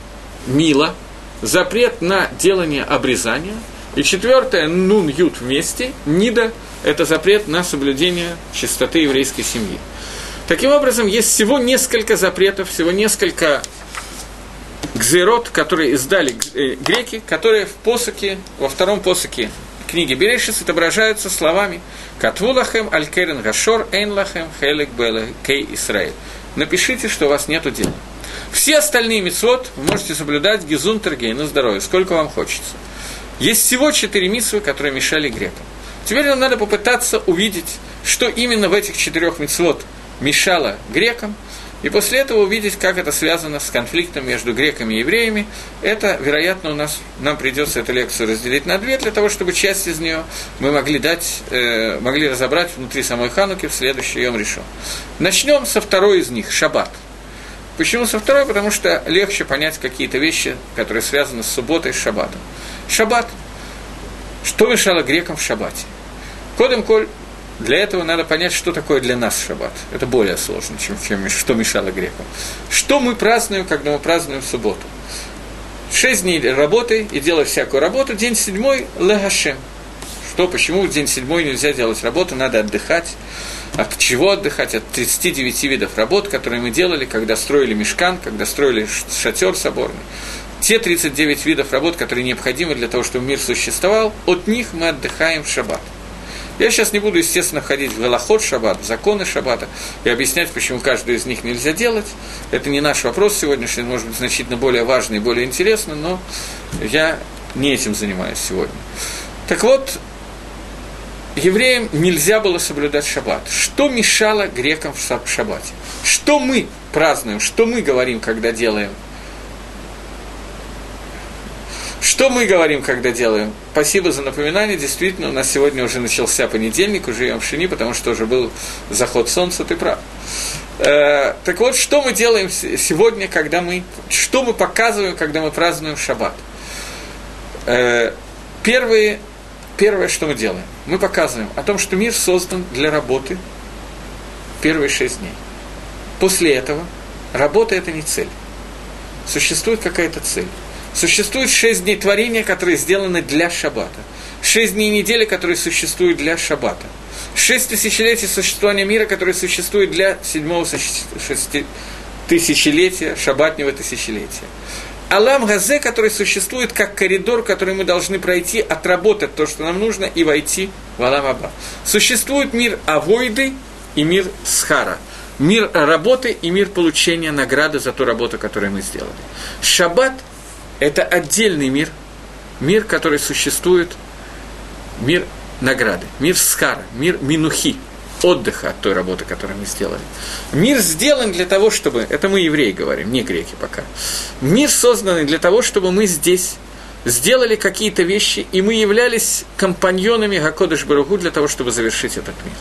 мила, запрет на делание обрезания. И четвертое – нун, ют вместе, нида – это запрет на соблюдение чистоты еврейской семьи. Таким образом, есть всего несколько запретов, всего несколько гзерот, которые издали э, греки, которые в посоке, во втором посоке книги Берешис отображаются словами «Катвулахем аль-керен гашор эйнлахем хелек кей Исраэль». Напишите, что у вас нет дела. Все остальные мецвод вы можете соблюдать гизун тергей на здоровье, сколько вам хочется. Есть всего четыре митсвы, которые мешали грекам. Теперь нам надо попытаться увидеть, что именно в этих четырех мецвод мешало грекам, и после этого увидеть, как это связано с конфликтом между греками и евреями. Это, вероятно, у нас, нам придется эту лекцию разделить на две, для того, чтобы часть из нее мы могли дать, э, могли разобрать внутри самой Хануки в следующий Йом решен. Начнем со второй из них – Шаббат. Почему со второй? Потому что легче понять какие-то вещи, которые связаны с субботой и с шаббатом. Шаббат. Что мешало грекам в шаббате? Кодом коль, для этого надо понять, что такое для нас шаббат. Это более сложно, чем, чем что мешало грекам. Что мы празднуем, когда мы празднуем субботу? Шесть дней работы и делай всякую работу. День седьмой – легашем. Что, почему в день седьмой нельзя делать работу, надо отдыхать. От чего отдыхать? От 39 видов работ, которые мы делали, когда строили мешкан, когда строили шатер соборный. Те 39 видов работ, которые необходимы для того, чтобы мир существовал, от них мы отдыхаем в шаббат. Я сейчас не буду, естественно, входить в голоход шаббат, в законы шаббата и объяснять, почему каждую из них нельзя делать. Это не наш вопрос сегодняшний, может быть, значительно более важный и более интересный, но я не этим занимаюсь сегодня. Так вот, евреям нельзя было соблюдать шаббат. Что мешало грекам в шаббате? Что мы празднуем, что мы говорим, когда делаем что мы говорим, когда делаем? Спасибо за напоминание. Действительно, у нас сегодня уже начался понедельник, уже Йом Шини, потому что уже был заход солнца, ты прав. Э, так вот, что мы делаем сегодня, когда мы... Что мы показываем, когда мы празднуем шаббат? Э, первые, первое, что мы делаем, мы показываем о том, что мир создан для работы первые шесть дней. После этого работа – это не цель. Существует какая-то цель. Существует шесть дней творения, которые сделаны для шаббата. Шесть дней недели, которые существуют для шаббата. Шесть тысячелетий существования мира, которые существуют для седьмого тысячелетия, шаббатнего тысячелетия. Алам Газе, который существует как коридор, который мы должны пройти, отработать то, что нам нужно, и войти в Алам Аба. Существует мир Авойды и мир Схара. Мир работы и мир получения награды за ту работу, которую мы сделали. Шаббат – это отдельный мир, мир, который существует, мир награды, мир скара, мир минухи, отдыха от той работы, которую мы сделали. Мир сделан для того, чтобы, это мы евреи говорим, не греки пока, мир создан для того, чтобы мы здесь сделали какие-то вещи, и мы являлись компаньонами Гакодыш Баругу для того, чтобы завершить этот мир.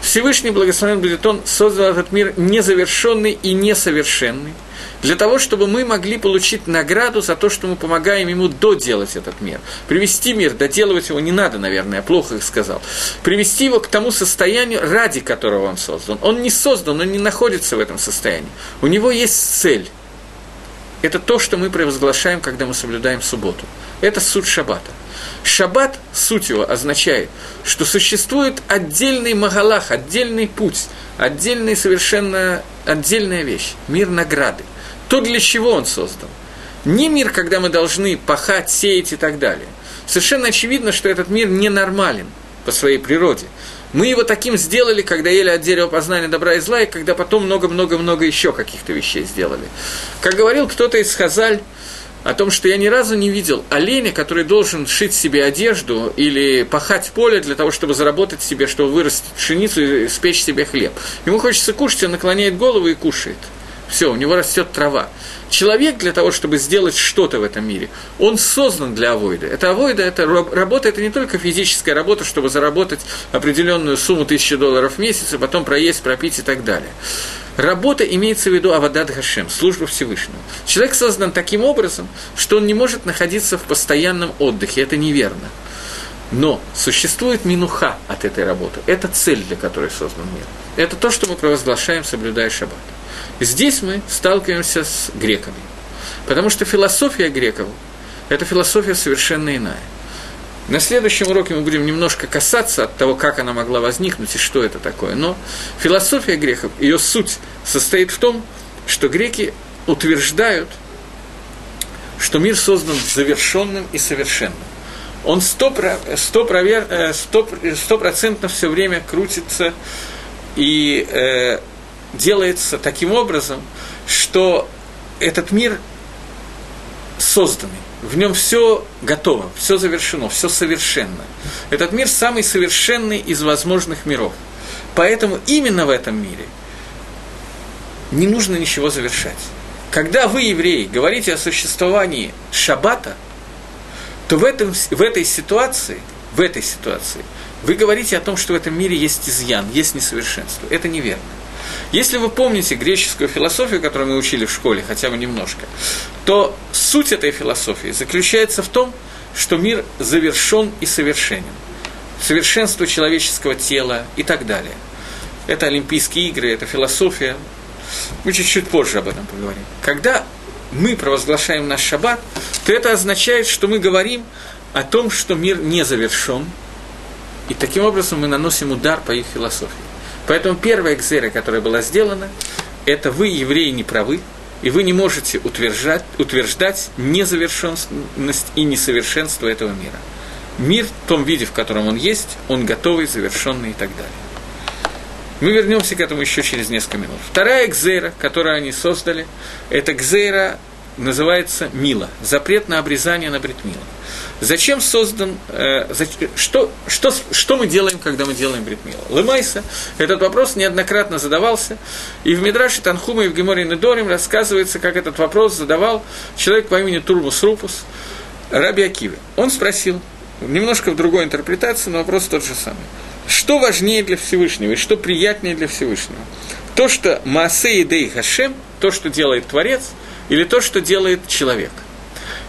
Всевышний Благословен будет Он создал этот мир незавершенный и несовершенный – для того, чтобы мы могли получить награду за то, что мы помогаем ему доделать этот мир. Привести мир, доделывать его не надо, наверное, я плохо их сказал. Привести его к тому состоянию, ради которого он создан. Он не создан, он не находится в этом состоянии. У него есть цель. Это то, что мы провозглашаем, когда мы соблюдаем субботу. Это суд шаббата. Шаббат, суть его, означает, что существует отдельный магалах, отдельный путь, отдельная совершенно отдельная вещь, мир награды – то, для чего он создан. Не мир, когда мы должны пахать, сеять и так далее. Совершенно очевидно, что этот мир ненормален по своей природе. Мы его таким сделали, когда ели от дерева познания добра и зла, и когда потом много-много-много еще каких-то вещей сделали. Как говорил кто-то из Хазаль, о том, что я ни разу не видел оленя, который должен шить себе одежду или пахать поле для того, чтобы заработать себе, чтобы вырастить пшеницу и спечь себе хлеб. Ему хочется кушать, он наклоняет голову и кушает. Все, у него растет трава. Человек для того, чтобы сделать что-то в этом мире, он создан для авойда. Это авойда, это работа, это не только физическая работа, чтобы заработать определенную сумму тысячи долларов в месяц, и потом проесть, пропить и так далее. Работа имеется в виду Авадат Гашем, служба Всевышнего. Человек создан таким образом, что он не может находиться в постоянном отдыхе, это неверно. Но существует минуха от этой работы. Это цель, для которой создан мир. Это то, что мы провозглашаем, соблюдая шаббат. Здесь мы сталкиваемся с греками. Потому что философия греков – это философия совершенно иная. На следующем уроке мы будем немножко касаться от того, как она могла возникнуть и что это такое. Но философия греков, ее суть состоит в том, что греки утверждают, что мир создан завершенным и совершенным. Он стопроцентно э, все время крутится и э, делается таким образом, что этот мир созданный, в нем все готово, все завершено, все совершенно. Этот мир самый совершенный из возможных миров. Поэтому именно в этом мире не нужно ничего завершать. Когда вы, евреи, говорите о существовании шаббата, то в, этом, в этой ситуации, в этой ситуации, вы говорите о том, что в этом мире есть изъян, есть несовершенство. Это неверно. Если вы помните греческую философию, которую мы учили в школе, хотя бы немножко, то суть этой философии заключается в том, что мир завершен и совершенен. Совершенство человеческого тела и так далее. Это Олимпийские игры, это философия. Мы чуть-чуть позже об этом поговорим. Когда мы провозглашаем наш шаббат, то это означает, что мы говорим о том, что мир не завершен, и таким образом мы наносим удар по их философии. Поэтому первая экзера, которая была сделана, это вы, евреи, не правы, и вы не можете утверждать, утверждать незавершенность и несовершенство этого мира. Мир в том виде, в котором он есть, он готовый, завершенный и так далее. Мы вернемся к этому еще через несколько минут. Вторая экзейра, которую они создали, это экзейра называется мила, запрет на обрезание на бритмила. Зачем создан, э, что, что, что мы делаем, когда мы делаем бритмила? Лымайса, этот вопрос неоднократно задавался, и в Мидраше Танхума и в Геморе Недорим рассказывается, как этот вопрос задавал человек по имени Турмус Рупус, Раби Акиве. Он спросил, немножко в другой интерпретации, но вопрос тот же самый. Что важнее для Всевышнего и что приятнее для Всевышнего? То, что Маасе и Дей Хашем, то, что делает Творец, или то, что делает человек –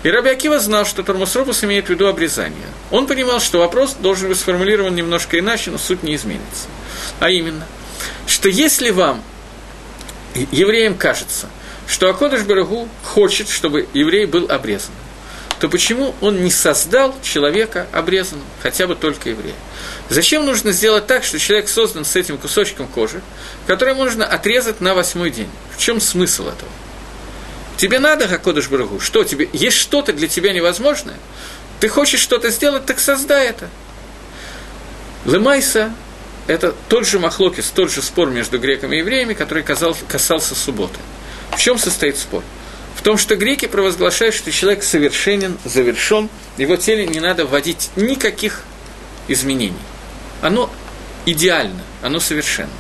и Раби Акива знал, что Тормосропус имеет в виду обрезание. Он понимал, что вопрос должен быть сформулирован немножко иначе, но суть не изменится. А именно, что если вам, евреям кажется, что Акодыш Барагу хочет, чтобы еврей был обрезан, то почему он не создал человека обрезанным, хотя бы только еврея? Зачем нужно сделать так, что человек создан с этим кусочком кожи, который можно отрезать на восьмой день? В чем смысл этого? Тебе надо, Хакодыш Барагу, что тебе? Есть что-то для тебя невозможное? Ты хочешь что-то сделать, так создай это. Лемайса – это тот же махлокис, тот же спор между греками и евреями, который касался, касался субботы. В чем состоит спор? В том, что греки провозглашают, что человек совершенен, завершен, его теле не надо вводить никаких изменений. Оно идеально, оно совершенно.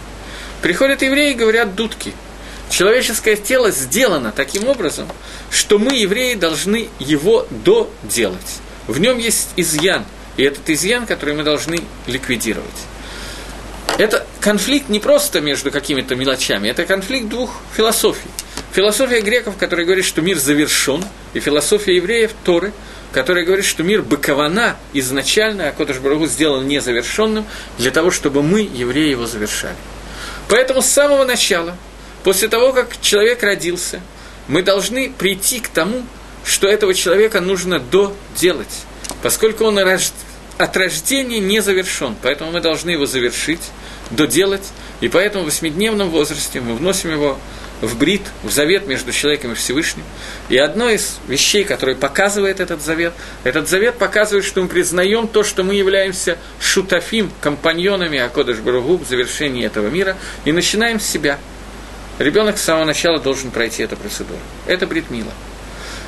Приходят евреи и говорят дудки – человеческое тело сделано таким образом, что мы, евреи, должны его доделать. В нем есть изъян, и этот изъян, который мы должны ликвидировать. Это конфликт не просто между какими-то мелочами, это конфликт двух философий. Философия греков, которая говорит, что мир завершен, и философия евреев Торы, которая говорит, что мир быкована изначально, а Кодыш Барагу сделан незавершенным для того, чтобы мы, евреи, его завершали. Поэтому с самого начала – После того, как человек родился, мы должны прийти к тому, что этого человека нужно доделать, поскольку он от рождения не завершен, поэтому мы должны его завершить, доделать, и поэтому в восьмидневном возрасте мы вносим его в брит, в завет между человеком и Всевышним. И одно из вещей, которое показывает этот завет, этот завет показывает, что мы признаем то, что мы являемся шутафим, компаньонами Акодыш Баругу в завершении этого мира, и начинаем с себя – Ребенок с самого начала должен пройти эту процедуру. Это бритмила.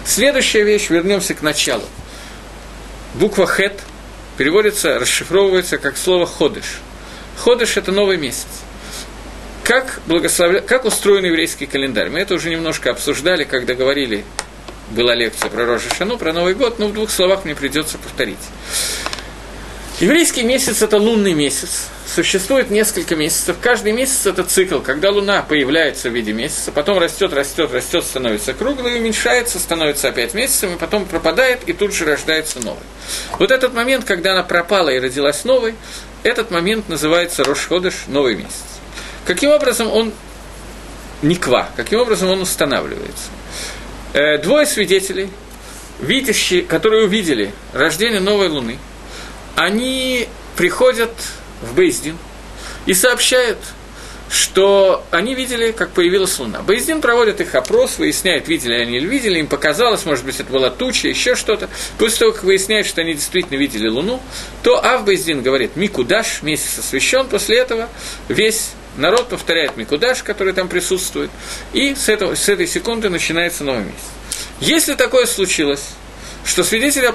Следующая вещь, вернемся к началу. Буква «хет» переводится, расшифровывается как слово «ходыш». Ходыш – это новый месяц. Как, благословля... как устроен еврейский календарь? Мы это уже немножко обсуждали, когда говорили, была лекция про Рожешану, про Новый год, но в двух словах мне придется повторить. Еврейский месяц – это лунный месяц. Существует несколько месяцев. Каждый месяц – это цикл, когда Луна появляется в виде месяца, потом растет, растет, растет, становится круглой, уменьшается, становится опять месяцем, и потом пропадает, и тут же рождается новый. Вот этот момент, когда она пропала и родилась новой, этот момент называется Рошходыш, новый месяц. Каким образом он никва, каким образом он устанавливается? Э, двое свидетелей, видящие, которые увидели рождение новой Луны – они приходят в Бейздин и сообщают, что они видели, как появилась Луна. Бейздин проводит их опрос, выясняет, видели они или видели, им показалось, может быть, это была туча, еще что-то. После того, как выясняют, что они действительно видели Луну, то Ав Бейздин говорит, Микудаш, месяц освящен, после этого весь народ повторяет Микудаш, который там присутствует, и с, этого, с этой секунды начинается новый месяц. Если такое случилось, что свидетели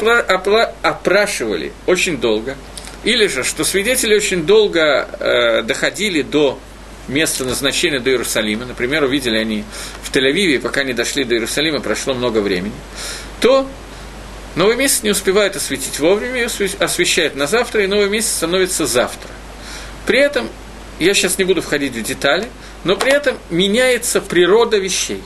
опрашивали очень долго, или же, что свидетели очень долго э, доходили до места назначения до Иерусалима, например, увидели они в Тель-Авиве, пока не дошли до Иерусалима, прошло много времени, то новый месяц не успевает осветить вовремя, освещает на завтра, и новый месяц становится завтра. При этом, я сейчас не буду входить в детали, но при этом меняется природа вещей.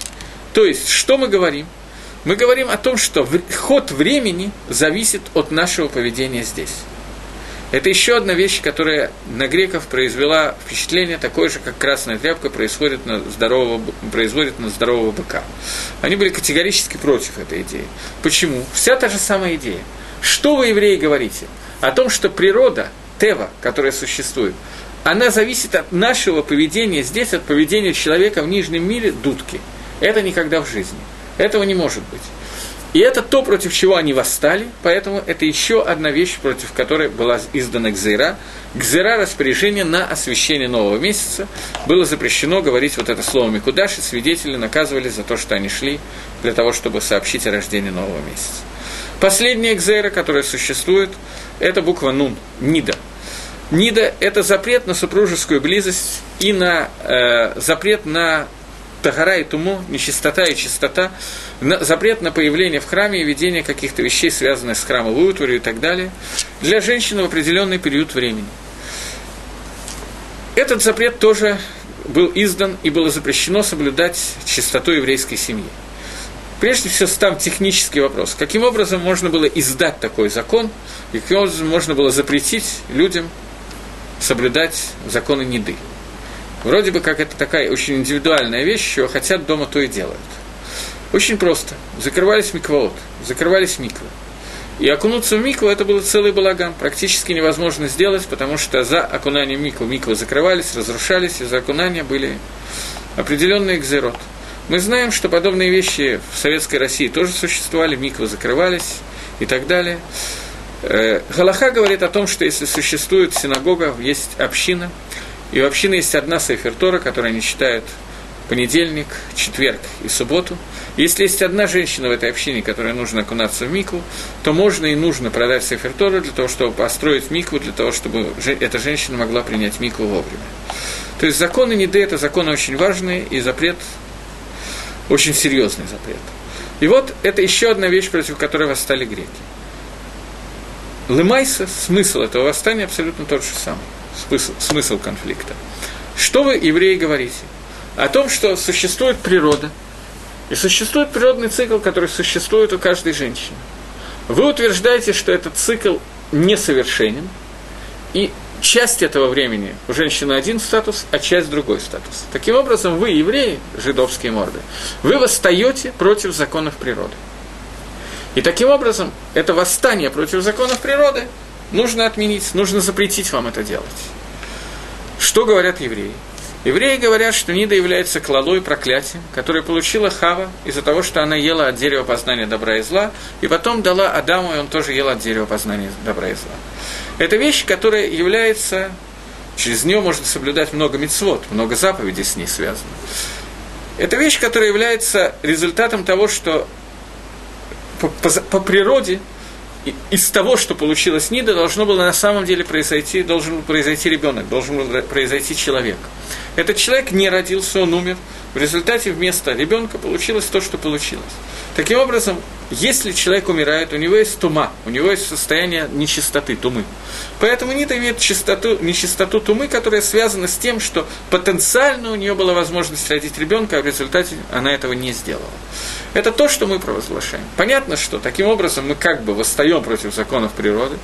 То есть, что мы говорим – мы говорим о том, что ход времени зависит от нашего поведения здесь. Это еще одна вещь, которая на греков произвела впечатление такое же, как красная тряпка происходит на здорового, производит на здорового быка. Они были категорически против этой идеи. Почему? Вся та же самая идея. Что вы, евреи, говорите? О том, что природа, тева, которая существует, она зависит от нашего поведения здесь, от поведения человека в нижнем мире, дудки. Это никогда в жизни. Этого не может быть. И это то, против чего они восстали, поэтому это еще одна вещь, против которой была издана Гзейра. Гзейра – распоряжение на освещение нового месяца. Было запрещено говорить вот это слово Микудаши, свидетели наказывали за то, что они шли для того, чтобы сообщить о рождении нового месяца. Последняя Гзейра, которая существует, это буква Нун, Нида. Нида – это запрет на супружескую близость и на э, запрет на тагара и тумо, нечистота и чистота, запрет на появление в храме и ведение каких-то вещей, связанных с храмовой утварью и так далее, для женщины в определенный период времени. Этот запрет тоже был издан и было запрещено соблюдать чистоту еврейской семьи. Прежде всего, там технический вопрос. Каким образом можно было издать такой закон, и каким образом можно было запретить людям соблюдать законы Неды? Вроде бы как это такая очень индивидуальная вещь, чего хотят дома, то и делают. Очень просто. Закрывались миквоот, закрывались миквы. И окунуться в микву это был целый балаган. Практически невозможно сделать, потому что за окунанием миквы миквы закрывались, разрушались, и за окунания были определенные экзерот. Мы знаем, что подобные вещи в Советской России тоже существовали, миквы закрывались и так далее. Э, Галаха говорит о том, что если существует синагога, есть община, и у общины есть одна Сейфертора, которую они читают понедельник, четверг и субботу. Если есть одна женщина в этой общине, которой нужно окунаться в микву, то можно и нужно продать Сейфертору для того, чтобы построить микву, для того, чтобы эта женщина могла принять микву вовремя. То есть законы Ниды – это законы очень важные, и запрет – очень серьезный запрет. И вот это еще одна вещь, против которой восстали греки. Лымайса, смысл этого восстания абсолютно тот же самый смысл, смысл конфликта. Что вы, евреи, говорите? О том, что существует природа, и существует природный цикл, который существует у каждой женщины. Вы утверждаете, что этот цикл несовершенен, и часть этого времени у женщины один статус, а часть другой статус. Таким образом, вы, евреи, жидовские морды, вы восстаете против законов природы. И таким образом, это восстание против законов природы нужно отменить, нужно запретить вам это делать. Что говорят евреи? Евреи говорят, что Нида является клалой и проклятием, которое получила Хава из-за того, что она ела от дерева познания добра и зла, и потом дала Адаму, и он тоже ел от дерева познания добра и зла. Это вещь, которая является, через нее можно соблюдать много мецвод, много заповедей с ней связано. Это вещь, которая является результатом того, что по, по природе из того, что получилось Нида, должно было на самом деле произойти, должен был произойти ребенок, должен был произойти человек. Этот человек не родился, он умер. В результате вместо ребенка получилось то, что получилось. Таким образом, если человек умирает, у него есть тума, у него есть состояние нечистоты, тумы. Поэтому Нита имеет чистоту, нечистоту тумы, которая связана с тем, что потенциально у нее была возможность родить ребенка, а в результате она этого не сделала. Это то, что мы провозглашаем. Понятно, что таким образом мы как бы восстаем против законов природы,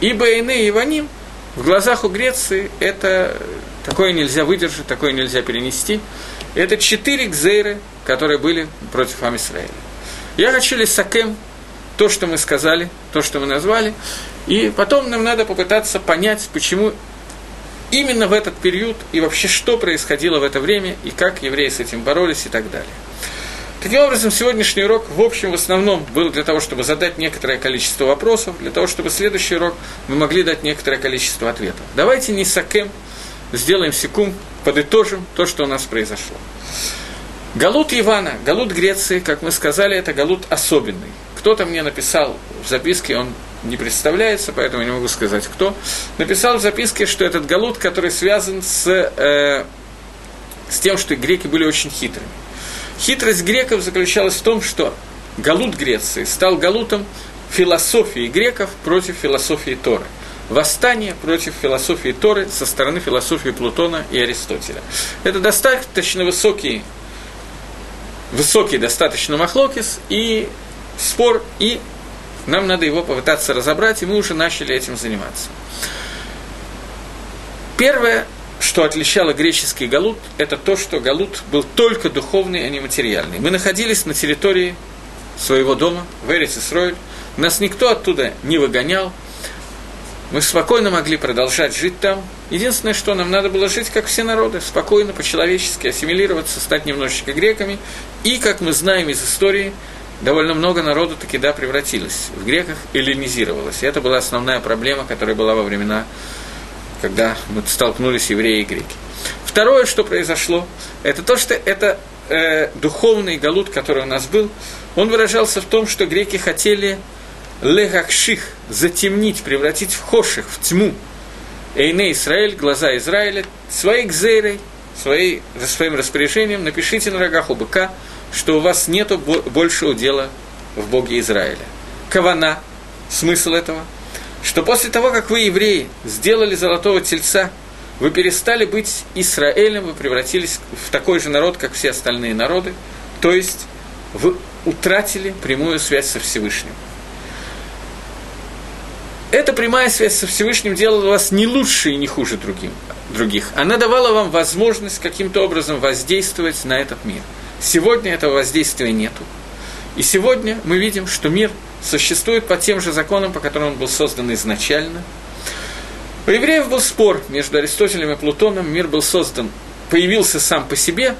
ибо иные и ваним в глазах у Греции это такое нельзя выдержать, такое нельзя перенести. Это четыре гзейры, которые были против Амисраэля. Я хочу лисакем, то, что мы сказали, то, что мы назвали, и потом нам надо попытаться понять, почему именно в этот период и вообще что происходило в это время, и как евреи с этим боролись и так далее. Таким образом, сегодняшний урок, в общем, в основном был для того, чтобы задать некоторое количество вопросов, для того, чтобы следующий урок мы могли дать некоторое количество ответов. Давайте не сакем, сделаем секунд, подытожим то, что у нас произошло. Галут Ивана, Галут Греции, как мы сказали, это Галут особенный. Кто-то мне написал в записке, он не представляется, поэтому не могу сказать кто, написал в записке, что этот Галут, который связан с, э, с тем, что греки были очень хитрыми. Хитрость греков заключалась в том, что Галут Греции стал галутом философии греков против философии Торы. Восстание против философии Торы со стороны философии Плутона и Аристотеля. Это достаточно высокий, высокий достаточно махлокис и спор, и нам надо его попытаться разобрать, и мы уже начали этим заниматься. Первое, что отличало греческий галут, это то, что галут был только духовный, а не материальный. Мы находились на территории своего дома, в Эрис Исроиль, нас никто оттуда не выгонял, мы спокойно могли продолжать жить там. Единственное, что нам надо было жить, как все народы, спокойно, по-человечески, ассимилироваться, стать немножечко греками. И, как мы знаем из истории, довольно много народу таки да превратилось в греках, эллинизировалось. И это была основная проблема, которая была во времена когда мы столкнулись евреи и греки. Второе, что произошло, это то, что это э, духовный галут, который у нас был, он выражался в том, что греки хотели легакших, затемнить, превратить в хоших, в тьму. Эйне Израиль, глаза Израиля, своей гзейрой, своей, своим распоряжением напишите на рогах у быка, что у вас нет большего дела в Боге Израиля. Кавана, смысл этого – что после того, как вы, евреи, сделали золотого тельца, вы перестали быть Израилем, вы превратились в такой же народ, как все остальные народы, то есть вы утратили прямую связь со Всевышним. Эта прямая связь со Всевышним делала вас не лучше и не хуже другим, других. Она давала вам возможность каким-то образом воздействовать на этот мир. Сегодня этого воздействия нету. И сегодня мы видим, что мир – существует по тем же законам, по которым он был создан изначально. У евреев был спор между Аристотелем и Плутоном, мир был создан, появился сам по себе,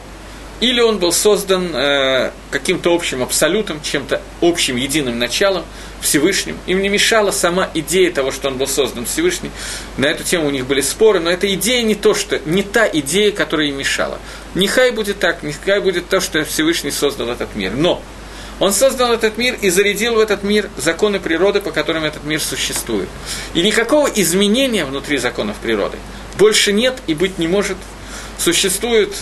или он был создан э, каким-то общим абсолютом, чем-то общим, единым началом, Всевышним. Им не мешала сама идея того, что он был создан Всевышним. На эту тему у них были споры, но эта идея не то, что не та идея, которая им мешала. Нехай будет так, нехай будет то, что Всевышний создал этот мир. Но он создал этот мир и зарядил в этот мир законы природы, по которым этот мир существует. И никакого изменения внутри законов природы больше нет и быть не может. Существует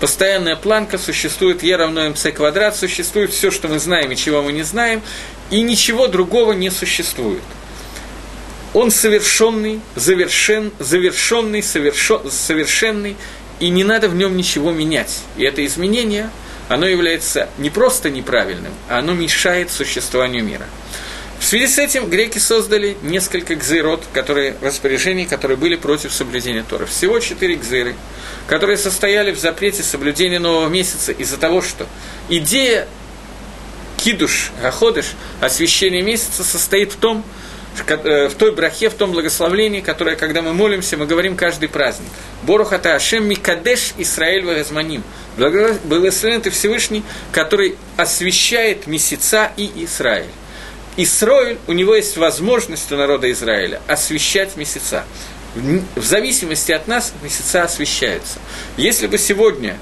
постоянная планка, существует Е равно МЦ квадрат, существует все, что мы знаем и чего мы не знаем, и ничего другого не существует. Он совершенный, завершен, завершенный, совершен, совершенный, и не надо в нем ничего менять. И это изменение – оно является не просто неправильным, а оно мешает существованию мира. В связи с этим греки создали несколько гзырот, которые, распоряжений, которые были против соблюдения Тора. Всего четыре гзыры, которые состояли в запрете соблюдения нового месяца из-за того, что идея кидуш, гаходыш, освящения месяца состоит в том, Э, в той брахе, в том благословлении, которое, когда мы молимся, мы говорим каждый праздник. Борухата Ашем Микадеш Исраэль Вагазманим. Благословен ты Всевышний, который освещает месяца и Израиль. Исраиль, у него есть возможность у народа Израиля освещать месяца. В зависимости от нас месяца освещаются. Если бы сегодня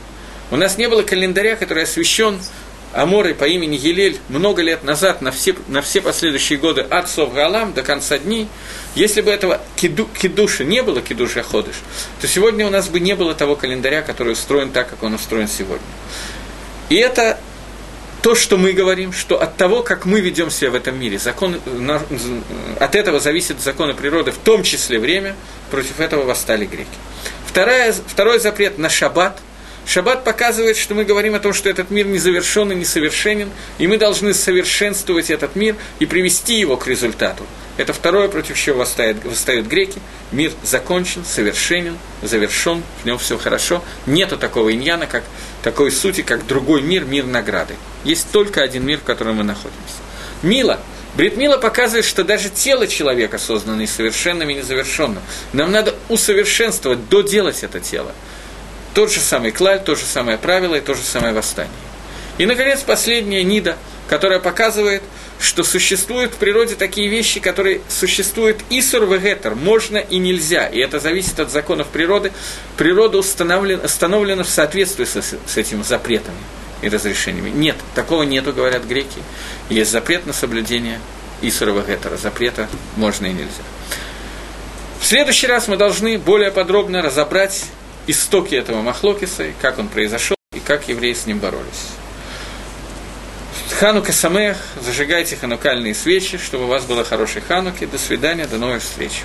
у нас не было календаря, который освещен Аморой по имени Елель много лет назад, на все, на все последующие годы от Совгалам до конца дней, если бы этого киду, кидуша не было, кидуша ходыш, то сегодня у нас бы не было того календаря, который устроен так, как он устроен сегодня. И это то, что мы говорим, что от того, как мы ведем себя в этом мире, закон, от этого зависит законы природы, в том числе время, против этого восстали греки. Вторая, второй запрет на шаббат – Шаббат показывает, что мы говорим о том, что этот мир незавершен и несовершенен, и мы должны совершенствовать этот мир и привести его к результату. Это второе, против чего восстают, восстают греки. Мир закончен, совершенен, завершен, в нем все хорошо. Нету такого иньяна, как такой сути, как другой мир, мир награды. Есть только один мир, в котором мы находимся. Мила. Бритмила показывает, что даже тело человека создано несовершенным и незавершенным. Нам надо усовершенствовать, доделать это тело. Тот же самый клаль, то же самое правило и то же самое восстание. И, наконец, последняя нида, которая показывает, что существуют в природе такие вещи, которые существуют и сурвегетер, можно и нельзя, и это зависит от законов природы. Природа установлена, установлена в соответствии с, с этими запретами и разрешениями. Нет, такого нету, говорят греки. Есть запрет на соблюдение Исурова Гетера, запрета можно и нельзя. В следующий раз мы должны более подробно разобрать истоки этого Махлокиса, как он произошел и как евреи с ним боролись. Ханука Самех, зажигайте ханукальные свечи, чтобы у вас было хорошей хануки. До свидания, до новых встреч.